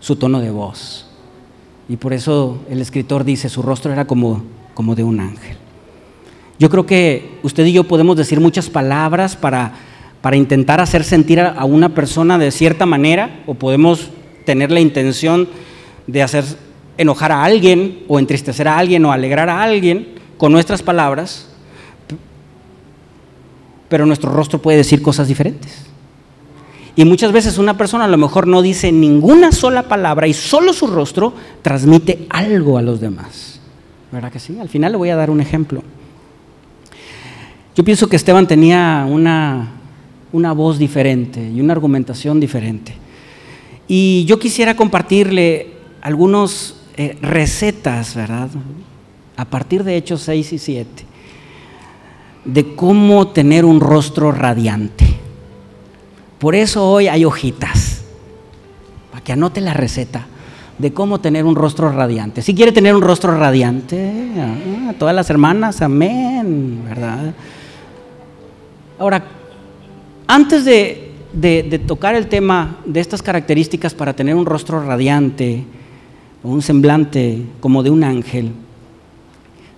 su tono de voz. Y por eso el escritor dice, su rostro era como, como de un ángel. Yo creo que usted y yo podemos decir muchas palabras para, para intentar hacer sentir a una persona de cierta manera, o podemos tener la intención de hacer enojar a alguien, o entristecer a alguien, o alegrar a alguien con nuestras palabras, pero nuestro rostro puede decir cosas diferentes. Y muchas veces una persona a lo mejor no dice ninguna sola palabra y solo su rostro transmite algo a los demás. ¿Verdad que sí? Al final le voy a dar un ejemplo. Yo pienso que Esteban tenía una, una voz diferente y una argumentación diferente. Y yo quisiera compartirle algunas eh, recetas, ¿verdad? A partir de Hechos 6 y 7, de cómo tener un rostro radiante. Por eso hoy hay hojitas, para que anote la receta de cómo tener un rostro radiante. Si quiere tener un rostro radiante, ah, todas las hermanas, amén, ¿verdad? Ahora, antes de, tocar el tema de estas características para tener un rostro radiante o un semblante como de un ángel,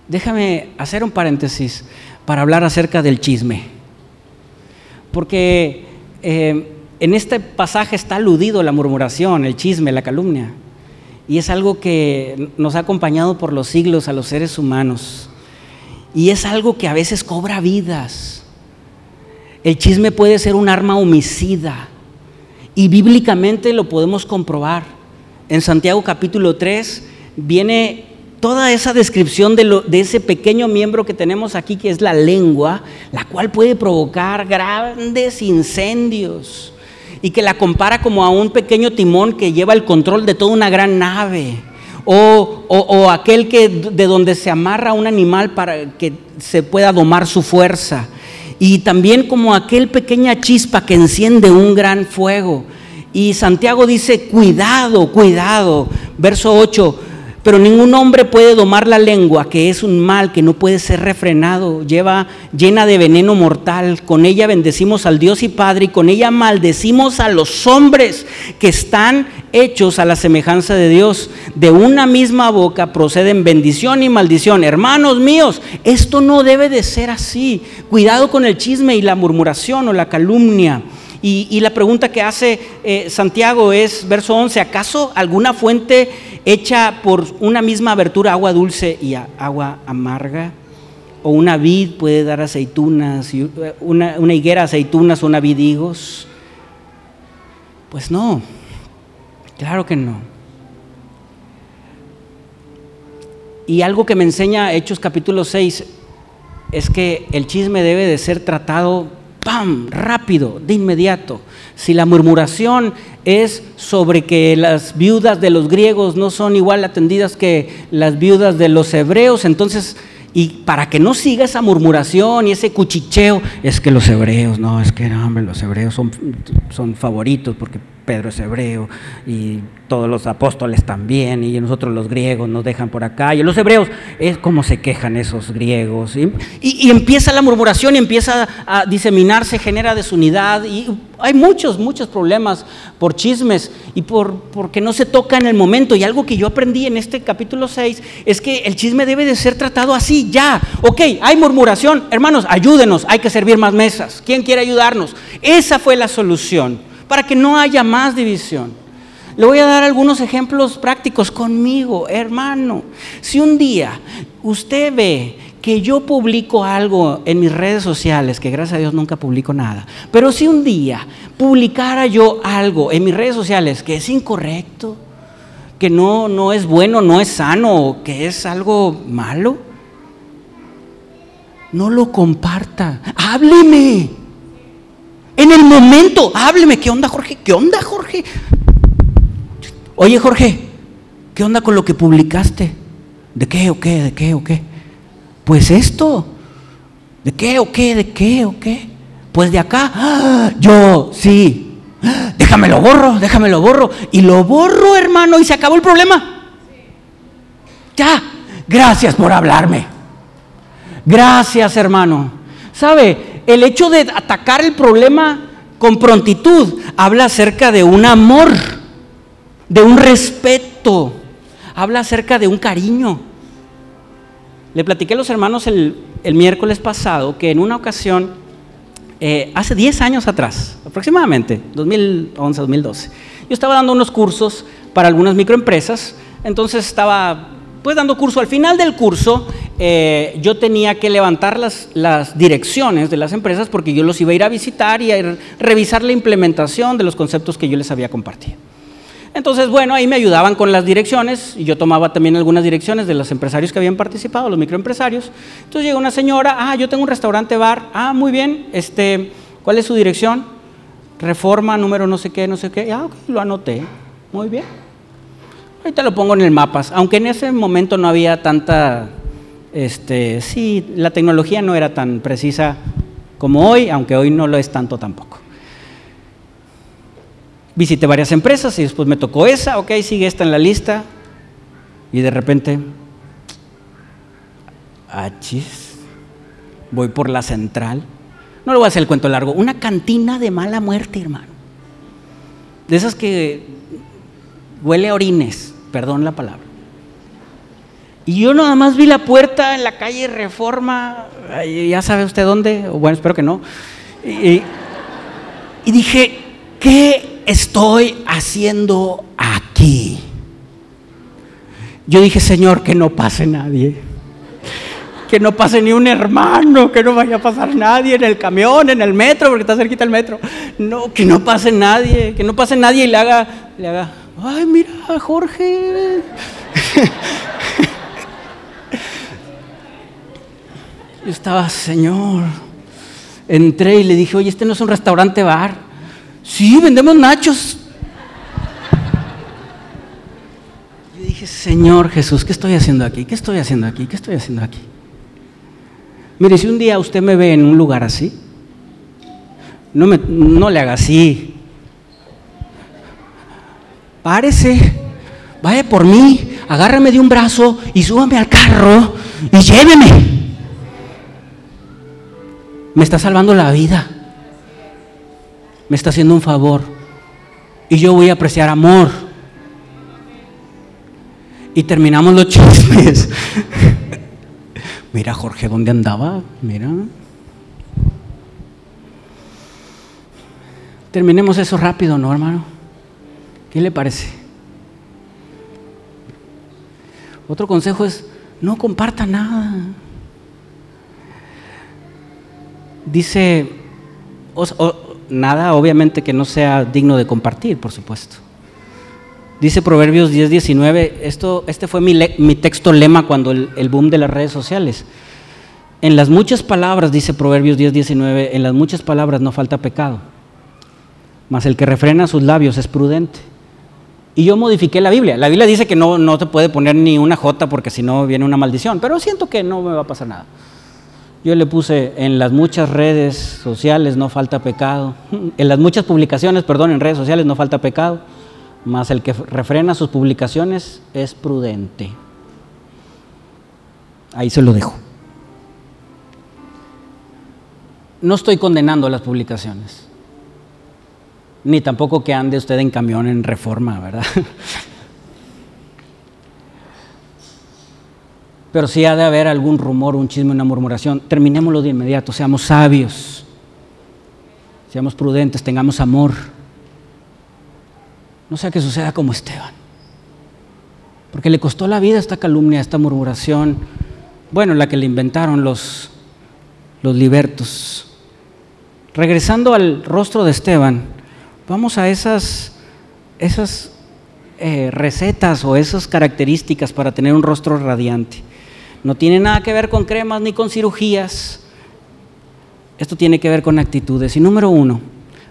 déjame hacer un paréntesis para hablar acerca del chisme. Porque eh, en este pasaje está aludido la murmuración, el chisme, la calumnia. Y es algo que nos ha acompañado por los siglos a los seres humanos. Y es algo que a veces cobra vidas. El chisme puede ser un arma homicida. Y bíblicamente lo podemos comprobar. En Santiago capítulo 3 viene toda esa descripción de, ese pequeño miembro que tenemos aquí, que es la lengua, la cual puede provocar grandes incendios y que la compara como a un pequeño timón que lleva el control de toda una gran nave. O, aquel que de donde se amarra un animal para que se pueda domar su fuerza. Y también como aquel pequeña chispa que enciende un gran fuego. Y Santiago dice, cuidado, cuidado. Verso 8, Pero ningún hombre puede domar la lengua, que es un mal que no puede ser refrenado, lleva llena de veneno mortal. Con ella bendecimos al Dios y Padre y con ella maldecimos a los hombres que están hechos a la semejanza de Dios. De una misma boca proceden bendición y maldición. Hermanos míos, esto no debe de ser así. Cuidado con el chisme y la murmuración o la calumnia. Y, la pregunta que hace eh, Santiago es, verso 11, ¿acaso alguna fuente hecha por una misma abertura agua dulce y agua amarga? ¿O una vid puede dar aceitunas, y una, una higuera aceitunas o una vid higos? Pues no, claro que no. Y algo que me enseña Hechos capítulo 6 es que el chisme debe de ser tratado ¡pam!, rápido, de inmediato. Si la murmuración es sobre que las viudas de los griegos no son igual atendidas que las viudas de los hebreos, entonces, y para que no siga esa murmuración y ese cuchicheo, es que los hebreos, no, es que hombre, los hebreos son, son favoritos porque Pedro es hebreo y todos los apóstoles también, y nosotros los griegos nos dejan por acá, y los hebreos, es como se quejan esos griegos. Y, empieza la murmuración y empieza a diseminarse, genera desunidad, y hay muchos, muchos problemas por chismes y por porque no se toca en el momento. Y algo que yo aprendí en este capítulo 6 es que el chisme debe de ser tratado así, ya. Ok, hay murmuración, hermanos, ayúdenos, hay que servir más mesas. ¿Quién quiere ayudarnos? Esa fue la solución, para que no haya más división. Le voy a dar algunos ejemplos prácticos conmigo, hermano. Si un día usted ve que yo publico algo en mis redes sociales, que gracias a Dios nunca publico nada, pero si un día publicara yo algo en mis redes sociales que es incorrecto, que no, no es bueno, no es sano, que es algo malo, no lo comparta, hábleme. En el momento, hábleme. ¿Qué onda, Jorge? ¿Qué onda, Jorge? Oye Jorge, ¿qué onda con lo que publicaste? ¿De qué o qué? ¿De qué o qué? Pues esto. ¿De qué o qué? ¿De qué o qué? Pues de acá. ¡Ah! Yo, sí. Déjame lo borro, déjame lo borro. Y lo borro, hermano, y se acabó el problema. Ya. Gracias por hablarme. Gracias, hermano. ¿Sabe? El hecho de atacar el problema con prontitud habla acerca de un amor de un respeto, habla acerca de un cariño. Le platiqué a los hermanos el, miércoles pasado que en una ocasión, eh, hace 10 años atrás, aproximadamente, 2011, 2012, yo estaba dando unos cursos para algunas microempresas, entonces estaba pues dando curso. Al final del curso eh, yo tenía que levantar las, direcciones de las empresas porque yo los iba a ir a visitar y a revisar la implementación de los conceptos que yo les había compartido. Entonces, bueno, ahí me ayudaban con las direcciones y yo tomaba también algunas direcciones de los empresarios que habían participado, los microempresarios. Entonces llega una señora, ah, yo tengo un restaurante bar, ah, muy bien, este, ¿cuál es su dirección? Reforma, número no sé qué, no sé qué, ah, ok, lo anoté, muy bien. Ahorita lo pongo en el mapas, aunque en ese momento no había tanta, este, sí, la tecnología no era tan precisa como hoy, aunque hoy no lo es tanto tampoco. Visité varias empresas y después me tocó esa, ok, sigue esta en la lista. Y de repente, achis, voy por la central. No le voy a hacer el cuento largo, una cantina de mala muerte, hermano. De esas que huele a orines, perdón la palabra. Y yo nada más vi la puerta en la calle Reforma, ya sabe usted dónde, bueno, espero que no. Y, y dije, ¿qué estoy haciendo aquí? Yo dije, Señor, que no pase nadie. Que no pase ni un hermano, que no vaya a pasar nadie en el camión, en el metro, porque está cerquita el metro. No, que no pase nadie, que no pase nadie y le haga, le haga, ay, mira, Jorge. Yo estaba, Señor. Entré y le dije, oye, este no es un restaurante bar. Sí, vendemos nachos. Yo dije, Señor Jesús, ¿qué estoy haciendo aquí? ¿Qué estoy haciendo aquí? ¿Qué estoy haciendo aquí? Mire, si un día usted me ve en un lugar así, no, me, no le haga así. Párese, vaya por mí, agárrame de un brazo y súbame al carro y lléveme. Me está salvando la vida. Me está haciendo un favor. Y yo voy a apreciar amor. Y terminamos los chismes. Mira, Jorge, ¿dónde andaba? Mira. Terminemos eso rápido, ¿no, hermano? ¿Qué le parece? Otro consejo es, no comparta nada. Dice, nada obviamente que no sea digno de compartir, por supuesto. Dice Proverbios 10, 19, esto, este fue mi, texto lema cuando el, el, boom de las redes sociales. En las muchas palabras, dice Proverbios 10, 19, en las muchas palabras no falta pecado, mas el que refrena sus labios es prudente. Y yo modifiqué la Biblia. La Biblia dice que no, no te puede poner ni una J porque si no viene una maldición, pero siento que no me va a pasar nada. Yo le puse en las muchas redes sociales no falta pecado, en las muchas publicaciones, perdón, en redes sociales no falta pecado mas el que refrena sus publicaciones es prudente. Ahí se lo dejo. No estoy condenando las publicaciones, ni tampoco que ande usted en camión en reforma, ¿verdad? Pero si ha de haber algún rumor, un chisme, una murmuración, terminémoslo de inmediato, seamos sabios, seamos prudentes, tengamos amor. No sea que suceda como Esteban. Porque le costó la vida esta calumnia, esta murmuración. Bueno, la que le inventaron los, los libertos. Regresando al rostro de Esteban, vamos a esas, eh, recetas o esas características para tener un rostro radiante. No tiene nada que ver con cremas ni con cirugías. Esto tiene que ver con actitudes. Y número uno,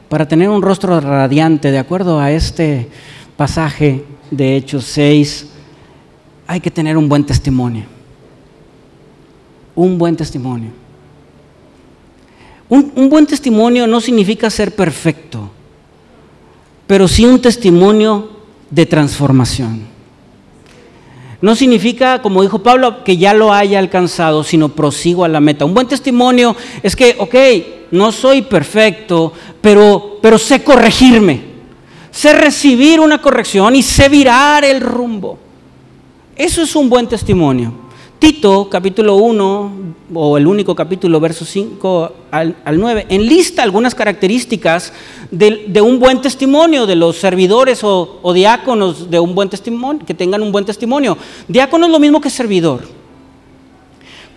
para tener un rostro radiante, de acuerdo a este pasaje de Hechos 6, hay que tener un buen testimonio. Un buen testimonio. Un, buen testimonio no significa ser perfecto, pero sí un testimonio de transformación. No significa, como dijo Pablo, que ya lo haya alcanzado, sino prosigo a la meta. Un buen testimonio es que, ok, no soy perfecto, pero, pero sé corregirme, sé recibir una corrección y sé virar el rumbo. Eso es un buen testimonio. Tito, capítulo 1, o el único capítulo, versos 5 al, 9, enlista algunas características de, un buen testimonio, de los servidores o, o diáconos de un buen testimonio, que tengan un buen testimonio. Diácono es lo mismo que servidor.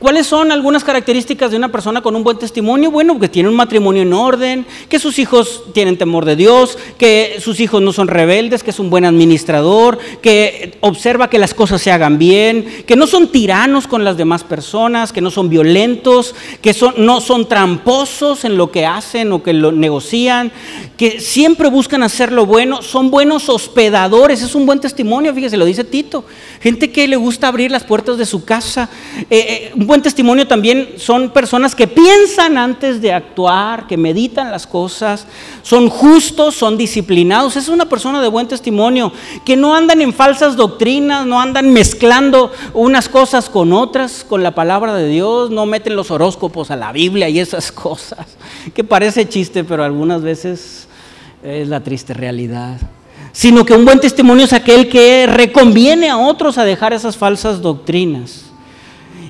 ¿Cuáles son algunas características de una persona con un buen testimonio? Bueno, que tiene un matrimonio en orden, que sus hijos tienen temor de Dios, que sus hijos no son rebeldes, que es un buen administrador, que observa que las cosas se hagan bien, que no son tiranos con las demás personas, que no son violentos, que son, no son tramposos en lo que hacen o que lo negocian, que siempre buscan hacer lo bueno, son buenos hospedadores, es un buen testimonio, fíjese, lo dice Tito. Gente que le gusta abrir las puertas de su casa. Eh, eh, buen testimonio también son personas que piensan antes de actuar, que meditan las cosas, son justos, son disciplinados. Es una persona de buen testimonio, que no andan en falsas doctrinas, no andan mezclando unas cosas con otras, con la palabra de Dios, no meten los horóscopos a la Biblia y esas cosas, que parece chiste, pero algunas veces es la triste realidad sino que un buen testimonio es aquel que reconviene a otros a dejar esas falsas doctrinas.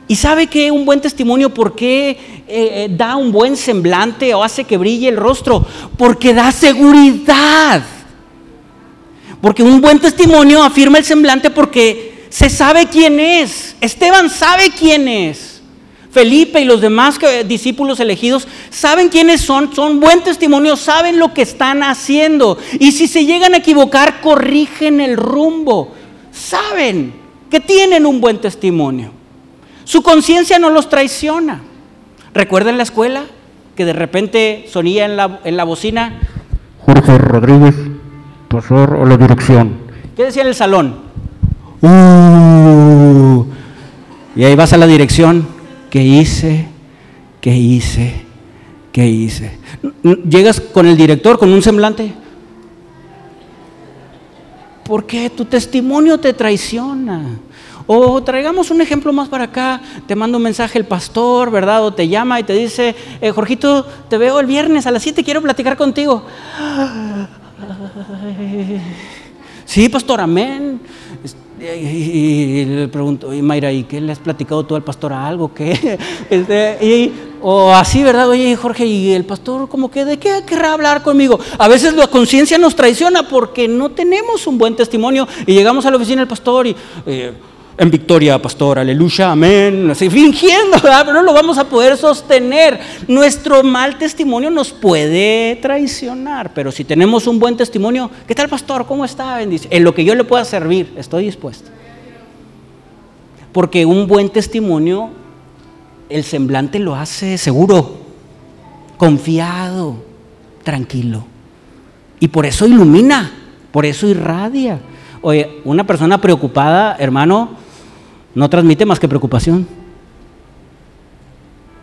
¿Y sabe que un buen testimonio por qué eh, eh, da un buen semblante o hace que brille el rostro? Porque da seguridad. Porque un buen testimonio afirma el semblante porque se sabe quién es. Esteban sabe quién es. Felipe y los demás discípulos elegidos saben quiénes son, son buen testimonio, saben lo que están haciendo. Y si se llegan a equivocar, corrigen el rumbo. Saben que tienen un buen testimonio. Su conciencia no los traiciona. ¿Recuerdan la escuela? Que de repente sonía en la, en la bocina. Jorge Rodríguez, profesor o la dirección. ¿Qué decía en el salón? Uh, y ahí vas a la dirección. ¿Qué hice? ¿Qué hice? ¿Qué hice? Llegas con el director con un semblante. Porque tu testimonio te traiciona. O traigamos un ejemplo más para acá, te manda un mensaje el pastor, ¿verdad? O te llama y te dice, eh, Jorgito, te veo el viernes a las 7, quiero platicar contigo. Sí, pastor, amén. Y, le pregunto, y Mayra, ¿y qué le has platicado tú al pastor algo? ¿Qué? Este, o así, ¿verdad? Oye, Jorge, ¿y el pastor como que de qué querrá hablar conmigo? A veces la conciencia nos traiciona porque no tenemos un buen testimonio y llegamos a la oficina del pastor y... en victoria, pastor, aleluya, amén, así fingiendo, pero no lo vamos a poder sostener. Nuestro mal testimonio nos puede traicionar, pero si tenemos un buen testimonio, ¿qué tal, pastor? ¿Cómo está? Bendice. En lo que yo le pueda servir, estoy dispuesto. Porque un buen testimonio, el semblante lo hace seguro, confiado, tranquilo. Y por eso ilumina, por eso irradia. Oye, una persona preocupada, hermano, no transmite más que preocupación.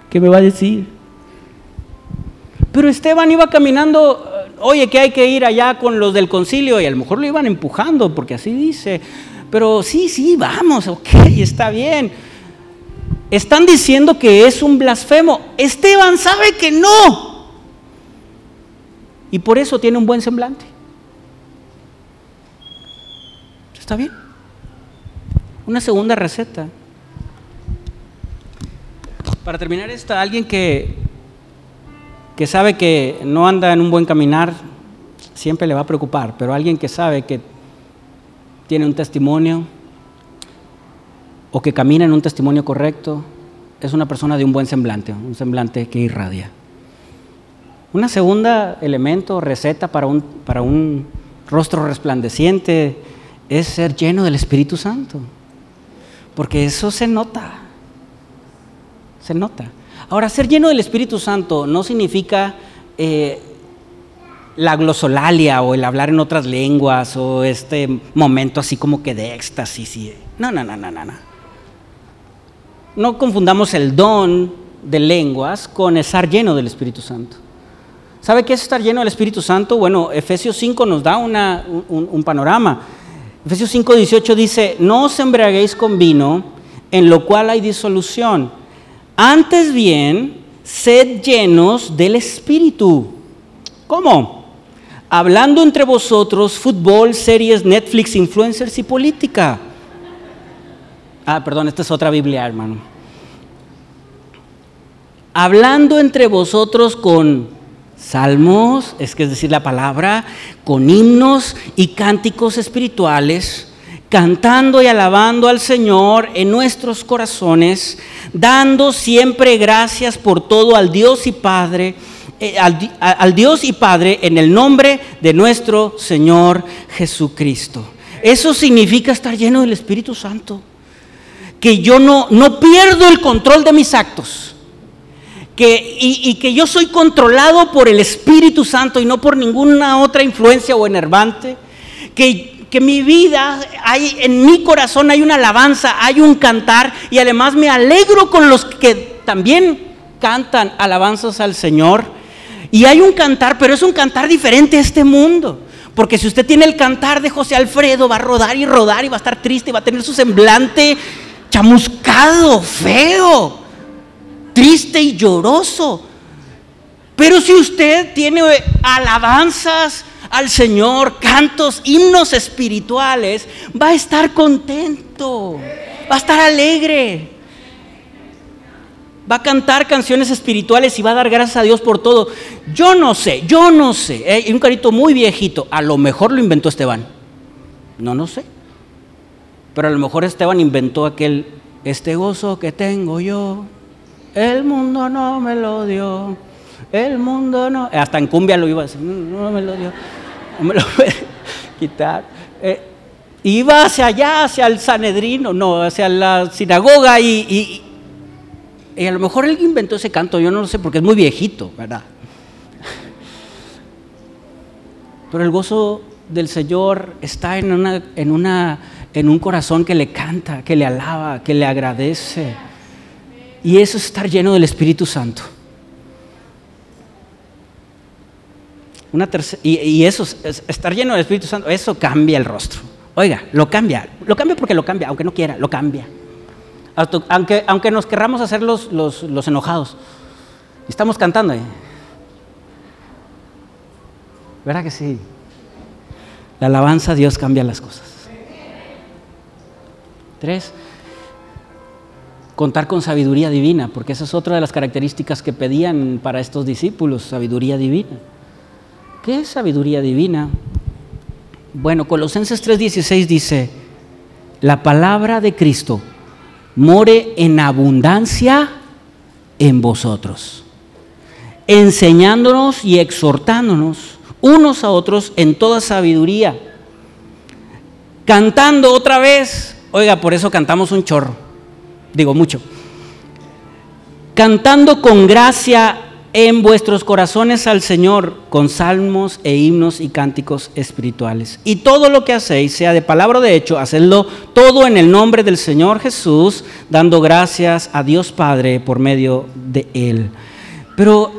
¿Qué me va a decir? Pero Esteban iba caminando, oye, que hay que ir allá con los del concilio y a lo mejor lo iban empujando porque así dice. Pero sí, sí, vamos, ok, está bien. Están diciendo que es un blasfemo. Esteban sabe que no. Y por eso tiene un buen semblante. ¿Está bien? Una segunda receta. Para terminar esta, alguien que, que sabe que no anda en un buen caminar, siempre le va a preocupar, pero alguien que sabe que tiene un testimonio o que camina en un testimonio correcto, es una persona de un buen semblante, un semblante que irradia. Una segunda elemento, receta para un, para un rostro resplandeciente, es ser lleno del Espíritu Santo. Porque eso se nota. Se nota. Ahora, ser lleno del Espíritu Santo no significa eh, la glosolalia o el hablar en otras lenguas o este momento así como que de éxtasis. No, no, no, no, no. No confundamos el don de lenguas con estar lleno del Espíritu Santo. ¿Sabe qué es estar lleno del Espíritu Santo? Bueno, Efesios 5 nos da un panorama. Efesios 5:18 dice, no os embriaguéis con vino, en lo cual hay disolución. Antes bien, sed llenos del Espíritu. ¿Cómo? Hablando entre vosotros fútbol, series, Netflix, influencers y política. Ah, perdón, esta es otra Biblia, hermano. Hablando entre vosotros con salmos, es que es decir, la palabra, con himnos y cánticos espirituales, cantando y alabando al Señor en nuestros corazones, dando siempre gracias por todo al Dios y Padre, eh, al, al Dios y Padre en el nombre de nuestro Señor Jesucristo. Eso significa estar lleno del Espíritu Santo. Que yo no, no pierdo el control de mis actos y, que yo soy controlado por el Espíritu Santo y no por ninguna otra influencia o enervante, que, que mi vida, hay, en mi corazón hay una alabanza, hay un cantar y además me alegro con los que también cantan alabanzas al Señor. Y hay un cantar, pero es un cantar diferente a este mundo. Porque si usted tiene el cantar de José Alfredo, va a rodar y rodar y va a estar triste y va a tener su semblante chamuscado, feo triste y lloroso. Pero si usted tiene alabanzas al Señor, cantos, himnos espirituales, va a estar contento, va a estar alegre. Va a cantar canciones espirituales y va a dar gracias a Dios por todo. Yo no sé, yo no sé. Hay eh, un carito muy viejito, a lo mejor lo inventó Esteban. No, no sé. Pero a lo mejor Esteban inventó aquel, este gozo que tengo yo el mundo no me lo dio. El mundo no. Hasta en cumbia lo iba a decir. No, me lo dio. No me lo puede quitar. Eh, iba hacia allá, hacia el Sanedrino, no, hacia la sinagoga y, y, a lo mejor él inventó ese canto, yo no lo sé porque es muy viejito, ¿verdad? Pero el gozo del Señor está en, una, en, una, en un corazón que le canta, que le alaba, que le agradece. Y eso es estar lleno del Espíritu Santo. Una y, y, eso, estar lleno del Espíritu Santo, eso cambia el rostro. Oiga, lo cambia. Lo cambia porque lo cambia, aunque no quiera, lo cambia. Aunque, aunque nos querramos hacer los, los, los enojados. Estamos cantando. ¿eh? ¿Verdad que sí? La alabanza a Dios cambia las cosas. Tres, contar con sabiduría divina, porque esa es otra de las características que pedían para estos discípulos, sabiduría divina. ¿Qué es sabiduría divina? Bueno, Colosenses 3:16 dice, la palabra de Cristo more en abundancia en vosotros, enseñándonos y exhortándonos unos a otros en toda sabiduría, cantando otra vez, oiga, por eso cantamos un chorro, digo mucho, cantando con gracia en vuestros corazones al Señor con salmos e himnos y cánticos espirituales. Y todo lo que hacéis, sea de palabra o de hecho, hacedlo todo en el nombre del Señor Jesús, dando gracias a Dios Padre por medio de Él. Pero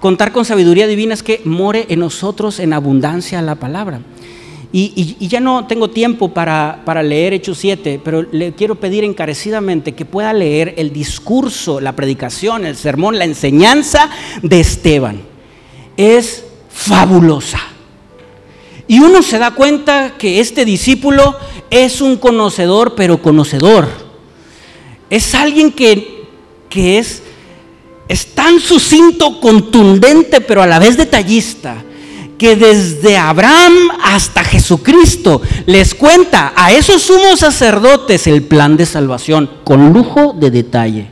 contar con sabiduría divina es que more en nosotros en abundancia la palabra. Y, ya no tengo tiempo para, para, leer Hechos 7, pero le quiero pedir encarecidamente que pueda leer el discurso, la predicación, el sermón, la enseñanza de Esteban. Es fabulosa. Y uno se da cuenta que este discípulo es un conocedor, pero conocedor. Es alguien que, que es, es tan sucinto, contundente, pero a la vez detallista que desde Abraham hasta Jesucristo les cuenta a esos sumos sacerdotes el plan de salvación con lujo de detalle.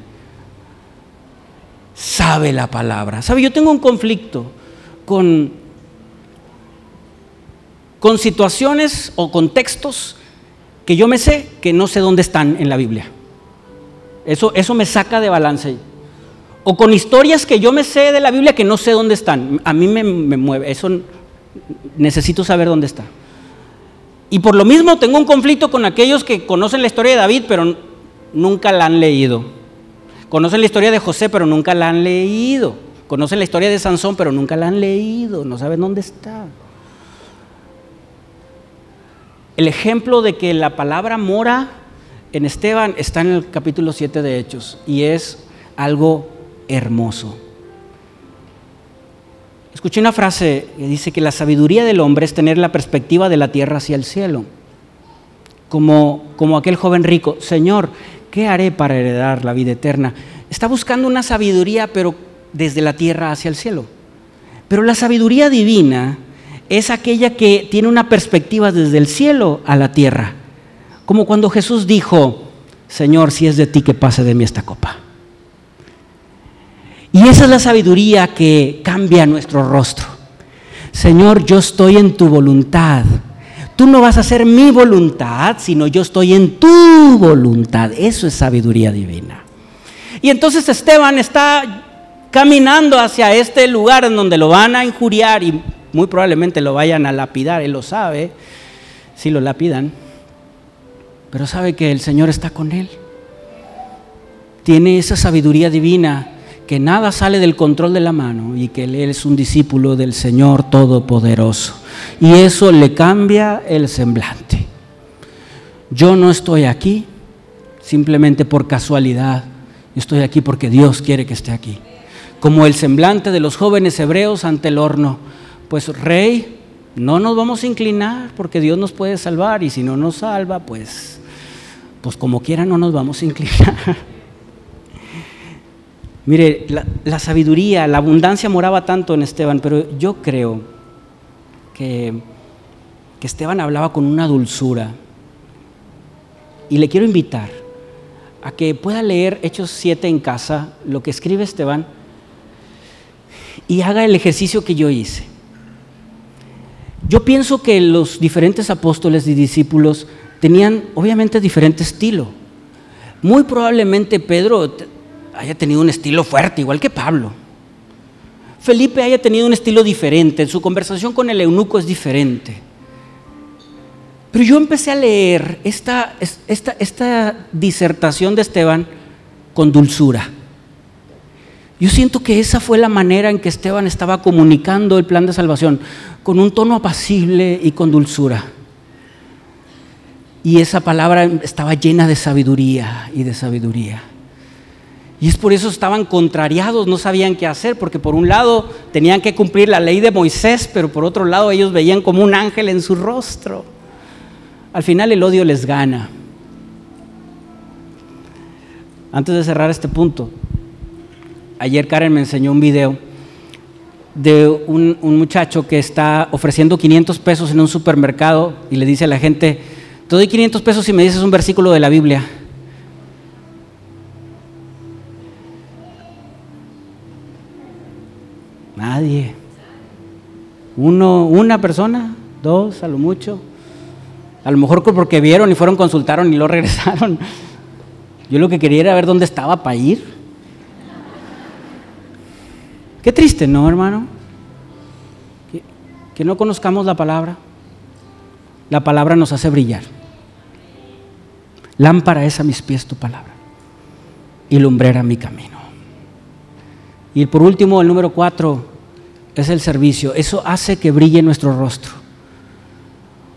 Sabe la palabra. Sabe, yo tengo un conflicto con, con situaciones o contextos que yo me sé que no sé dónde están en la Biblia. Eso, eso me saca de balance. O con historias que yo me sé de la Biblia que no sé dónde están. A mí me, mueve. Eso necesito saber dónde está. Y por lo mismo tengo un conflicto con aquellos que conocen la historia de David, pero nunca la han leído. Conocen la historia de José, pero nunca la han leído. Conocen la historia de Sansón, pero nunca la han leído. No saben dónde está. El ejemplo de que la palabra mora en Esteban está en el capítulo 7 de Hechos y es algo hermoso. Escuché una frase que dice que la sabiduría del hombre es tener la perspectiva de la tierra hacia el cielo. Como, como aquel joven rico, Señor, ¿qué haré para heredar la vida eterna? Está buscando una sabiduría, pero desde la tierra hacia el cielo. Pero la sabiduría divina es aquella que tiene una perspectiva desde el cielo a la tierra. Como cuando Jesús dijo, Señor, si es de ti que pase de mí esta copa. Y esa es la sabiduría que cambia nuestro rostro. Señor, yo estoy en tu voluntad. Tú no vas a hacer mi voluntad, sino yo estoy en tu voluntad. Eso es sabiduría divina. Y entonces Esteban está caminando hacia este lugar en donde lo van a injuriar y muy probablemente lo vayan a lapidar, él lo sabe, si lo lapidan, pero sabe que el Señor está con él. Tiene esa sabiduría divina que nada sale del control de la mano y que él es un discípulo del Señor Todopoderoso. Y eso le cambia el semblante. Yo no estoy aquí simplemente por casualidad, estoy aquí porque Dios quiere que esté aquí. Como el semblante de los jóvenes hebreos ante el horno, pues rey, no nos vamos a inclinar porque Dios nos puede salvar y si no nos salva, pues pues como quiera no nos vamos a inclinar. Mire, la, sabiduría, la abundancia moraba tanto en Esteban, pero yo creo que, que Esteban hablaba con una dulzura. Y le quiero invitar a que pueda leer Hechos 7 en casa, lo que escribe Esteban, y haga el ejercicio que yo hice. Yo pienso que los diferentes apóstoles y discípulos tenían obviamente diferente estilo. Muy probablemente Pedro haya tenido un estilo fuerte, igual que Pablo. Felipe haya tenido un estilo diferente, su conversación con el eunuco es diferente. Pero yo empecé a leer esta, esta, esta disertación de Esteban con dulzura. Yo siento que esa fue la manera en que Esteban estaba comunicando el plan de salvación, con un tono apacible y con dulzura. Y esa palabra estaba llena de sabiduría y de sabiduría. Y es por eso estaban contrariados, no sabían qué hacer, porque por un lado tenían que cumplir la ley de Moisés, pero por otro lado ellos veían como un ángel en su rostro. Al final el odio les gana. Antes de cerrar este punto, ayer Karen me enseñó un video de un, muchacho que está ofreciendo 500 pesos en un supermercado y le dice a la gente, te doy 500 pesos si me dices un versículo de la Biblia. Nadie. Uno, una persona, dos, a lo mucho. A lo mejor porque vieron y fueron, consultaron y lo regresaron. Yo lo que quería era ver dónde estaba para ir. Qué triste, ¿no, hermano? Que, que no conozcamos la palabra. La palabra nos hace brillar. Lámpara es a mis pies tu palabra y lumbrera mi camino. Y por último, el número cuatro es el servicio. Eso hace que brille nuestro rostro.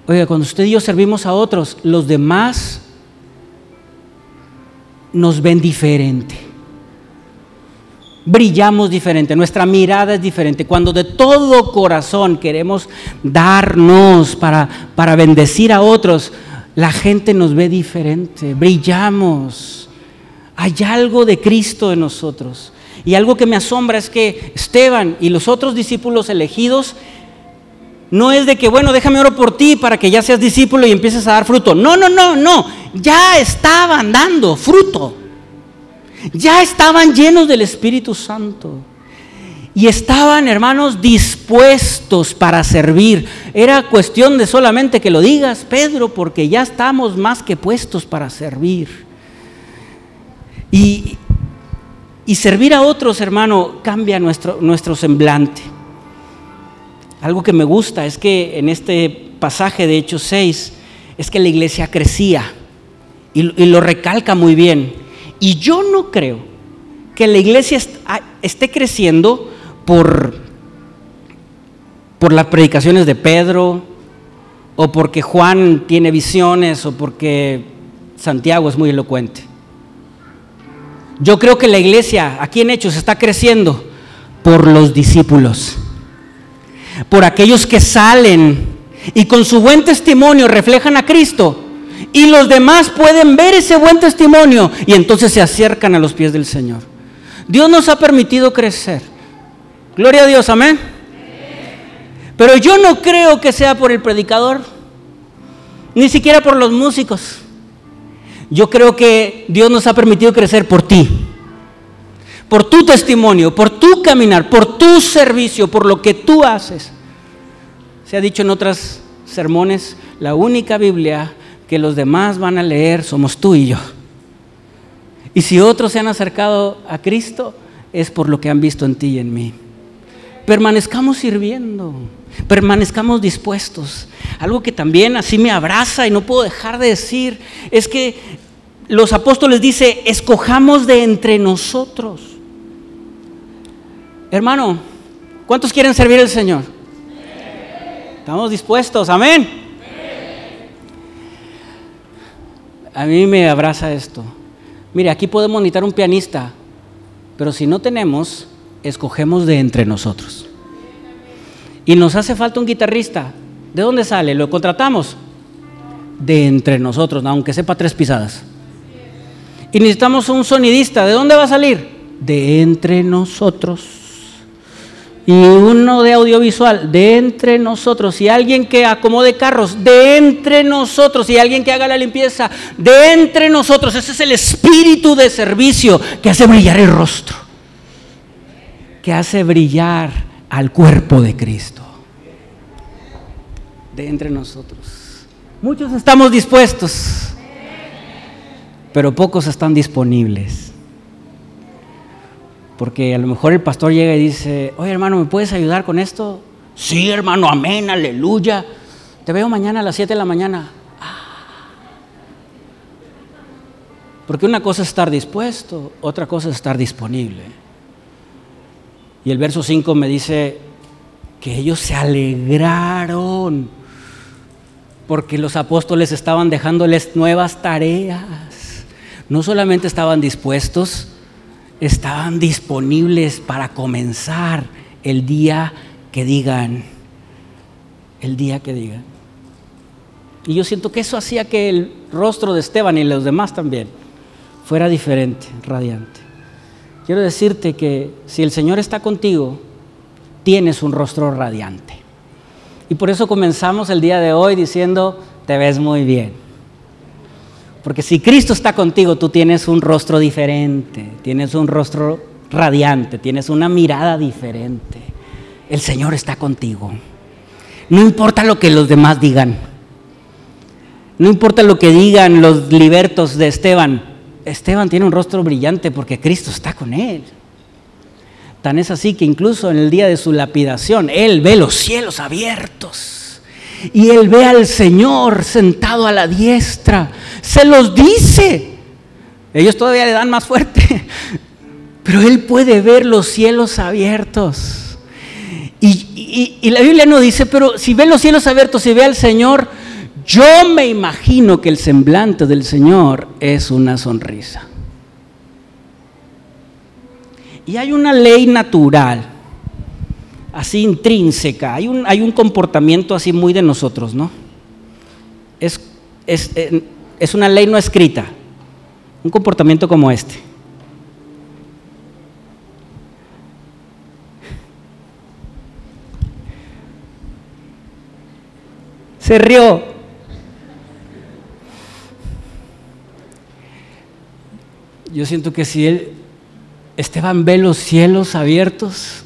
Oiga, cuando usted y yo servimos a otros, los demás nos ven diferente. Brillamos diferente, nuestra mirada es diferente. Cuando de todo corazón queremos darnos para, para bendecir a otros, la gente nos ve diferente, brillamos. Hay algo de Cristo en nosotros. Y algo que me asombra es que Esteban y los otros discípulos elegidos no es de que, bueno, déjame oro por ti para que ya seas discípulo y empieces a dar fruto. No, no, no, no. Ya estaban dando fruto. Ya estaban llenos del Espíritu Santo. Y estaban, hermanos, dispuestos para servir. Era cuestión de solamente que lo digas, Pedro, porque ya estamos más que puestos para servir. Y, y servir a otros, hermano, cambia nuestro, semblante. Algo que me gusta es que en este pasaje de Hechos 6 es que la iglesia crecía y, lo recalca muy bien. Y yo no creo que la iglesia esté creciendo por, por las predicaciones de Pedro o porque Juan tiene visiones o porque Santiago es muy elocuente. Yo creo que la iglesia aquí en Hechos está creciendo por los discípulos, por aquellos que salen y con su buen testimonio reflejan a Cristo y los demás pueden ver ese buen testimonio y entonces se acercan a los pies del Señor. Dios nos ha permitido crecer. Gloria a Dios, amén. Pero yo no creo que sea por el predicador, ni siquiera por los músicos. Yo creo que Dios nos ha permitido crecer por ti, por tu testimonio, por tu caminar, por tu servicio, por lo que tú haces. Se ha dicho en otros sermones, la única Biblia que los demás van a leer somos tú y yo. Y si otros se han acercado a Cristo, es por lo que han visto en ti y en mí. Permanezcamos sirviendo, permanezcamos dispuestos. Algo que también así me abraza y no puedo dejar de decir es que los apóstoles dice, escojamos de entre nosotros. Hermano, ¿cuántos quieren servir al Señor? Estamos dispuestos, amén. A mí me abraza esto. Mire, aquí podemos necesitar un pianista, pero si no tenemos, escogemos de entre nosotros. Y nos hace falta un guitarrista. ¿De dónde sale? ¿Lo contratamos? De entre nosotros, aunque sepa tres pisadas. Y necesitamos un sonidista. ¿De dónde va a salir? De entre nosotros. Y uno de audiovisual, de entre nosotros. Y alguien que acomode carros, de entre nosotros. Y alguien que haga la limpieza, de entre nosotros. Ese es el espíritu de servicio que hace brillar el rostro. Que hace brillar al cuerpo de Cristo. De entre nosotros. Muchos estamos dispuestos pero pocos están disponibles. Porque a lo mejor el pastor llega y dice, oye hermano, ¿me puedes ayudar con esto? Sí, hermano, amén, aleluya. Te veo mañana a las 7 de la mañana. Ah. Porque una cosa es estar dispuesto, otra cosa es estar disponible. Y el verso 5 me dice que ellos se alegraron porque los apóstoles estaban dejándoles nuevas tareas. No solamente estaban dispuestos, estaban disponibles para comenzar el día que digan, el día que digan. Y yo siento que eso hacía que el rostro de Esteban y los demás también fuera diferente, radiante. Quiero decirte que si el Señor está contigo, tienes un rostro radiante. Y por eso comenzamos el día de hoy diciendo, te ves muy bien. Porque si Cristo está contigo, tú tienes un rostro diferente, tienes un rostro radiante, tienes una mirada diferente. El Señor está contigo. No importa lo que los demás digan. No importa lo que digan los libertos de Esteban. Esteban tiene un rostro brillante porque Cristo está con él. Tan es así que incluso en el día de su lapidación, él ve los cielos abiertos y él ve al Señor sentado a la diestra. Se los dice. Ellos todavía le dan más fuerte, pero él puede ver los cielos abiertos. Y, la Biblia no dice, pero si ve los cielos abiertos y ve al Señor, yo me imagino que el semblante del Señor es una sonrisa. Y hay una ley natural, así intrínseca, hay un, hay un comportamiento así muy de nosotros, ¿no? Es, es, eh, es una ley no escrita, un comportamiento como este. Se rió. Yo siento que si él Esteban ve los cielos abiertos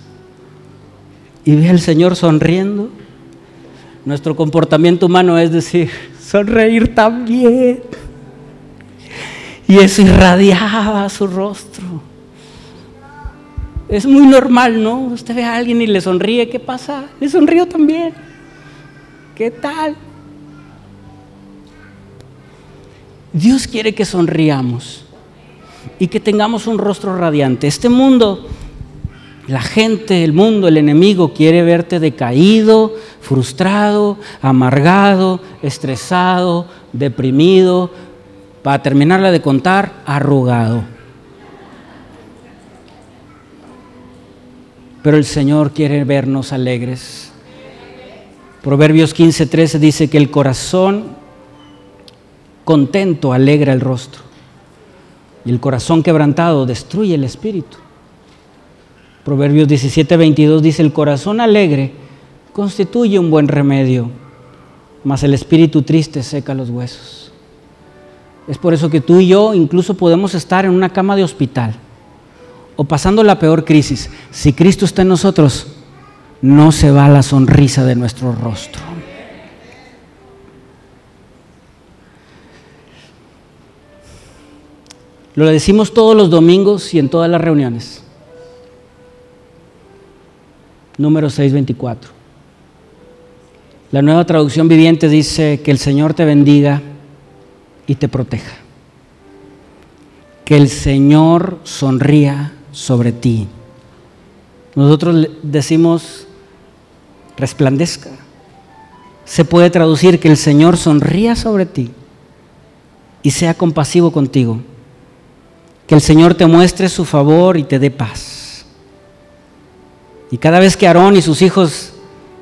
y ve al Señor sonriendo. Nuestro comportamiento humano es decir, sonreír también. Y eso irradiaba su rostro. Es muy normal, ¿no? Usted ve a alguien y le sonríe, ¿qué pasa? Le sonrío también. ¿Qué tal? Dios quiere que sonriamos y que tengamos un rostro radiante. Este mundo, la gente, el mundo, el enemigo quiere verte decaído, frustrado, amargado, estresado, deprimido, para terminarla de contar, arrugado. Pero el Señor quiere vernos alegres. Proverbios 15:13 dice que el corazón contento alegra el rostro y el corazón quebrantado destruye el espíritu. Proverbios 17, 22 dice, el corazón alegre constituye un buen remedio, mas el espíritu triste seca los huesos. Es por eso que tú y yo incluso podemos estar en una cama de hospital o pasando la peor crisis. Si Cristo está en nosotros, no se va la sonrisa de nuestro rostro. Lo decimos todos los domingos y en todas las reuniones. Número 624. La nueva traducción viviente dice que el Señor te bendiga y te proteja. Que el Señor sonría sobre ti. Nosotros decimos resplandezca. Se puede traducir que el Señor sonría sobre ti y sea compasivo contigo que el Señor te muestre su favor y te dé paz. Y cada vez que Aarón y sus hijos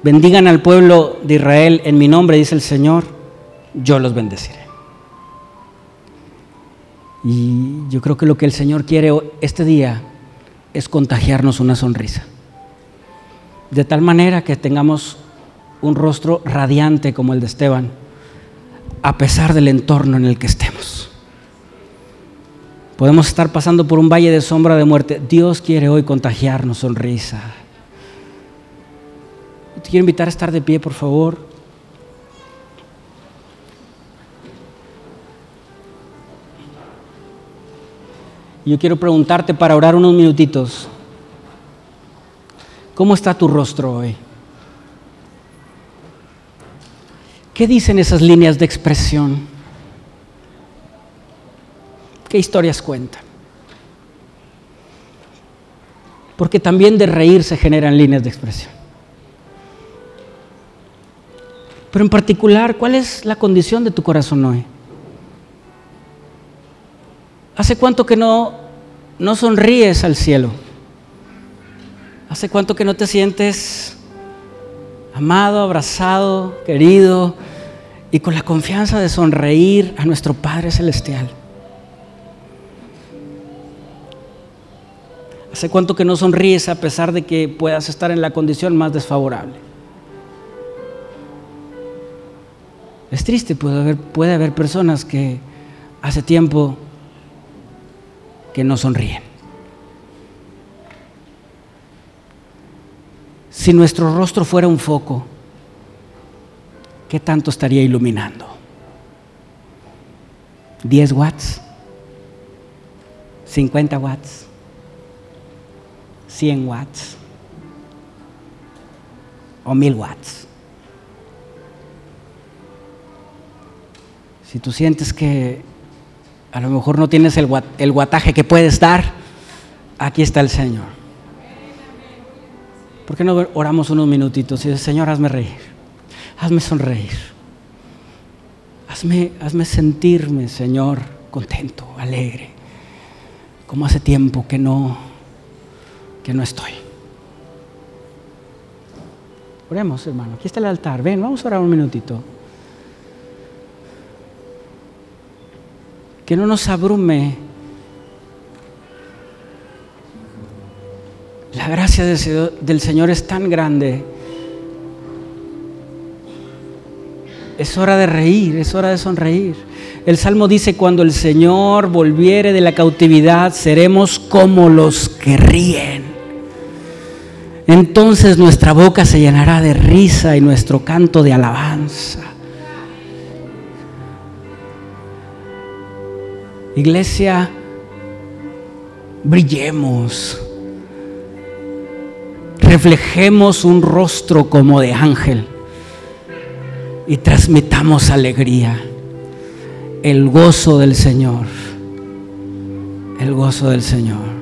bendigan al pueblo de Israel en mi nombre, dice el Señor, yo los bendeciré. Y yo creo que lo que el Señor quiere este día es contagiarnos una sonrisa. De tal manera que tengamos un rostro radiante como el de Esteban, a pesar del entorno en el que estemos. Podemos estar pasando por un valle de sombra de muerte. Dios quiere hoy contagiarnos sonrisa. Te quiero invitar a estar de pie, por favor. Yo quiero preguntarte para orar unos minutitos. ¿Cómo está tu rostro hoy? ¿Qué dicen esas líneas de expresión? ¿Qué historias cuentan? porque también de reír se generan líneas de expresión. Pero en particular, ¿cuál es la condición de tu corazón hoy? ¿Hace cuánto que no, no sonríes al cielo? ¿Hace cuánto que no te sientes amado, abrazado, querido y con la confianza de sonreír a nuestro Padre Celestial? ¿Hace cuánto que no sonríes a pesar de que puedas estar en la condición más desfavorable? Es triste, puede haber, puede haber personas que hace tiempo que no sonríen. Si nuestro rostro fuera un foco, ¿qué tanto estaría iluminando? ¿10 watts? ¿50 watts? 100 watts o 1000 watts. Si tú sientes que a lo mejor no tienes el, guataje que puedes dar, aquí está el Señor. ¿Por qué no oramos unos minutitos y dices, Señor, hazme reír, hazme sonreír, hazme, hazme sentirme, Señor, contento, alegre, como hace tiempo que no que no estoy. Oremos, hermano. Aquí está el altar. Ven, vamos a orar un minutito. Que no nos abrume la gracia del Señor es tan grande. Es hora de reír, es hora de sonreír. El Salmo dice, cuando el Señor volviere de la cautividad, seremos como los que ríen. Entonces nuestra boca se llenará de risa y nuestro canto de alabanza. Iglesia, brillemos, reflejemos un rostro como de ángel y transmitamos alegría, el gozo del Señor, el gozo del Señor.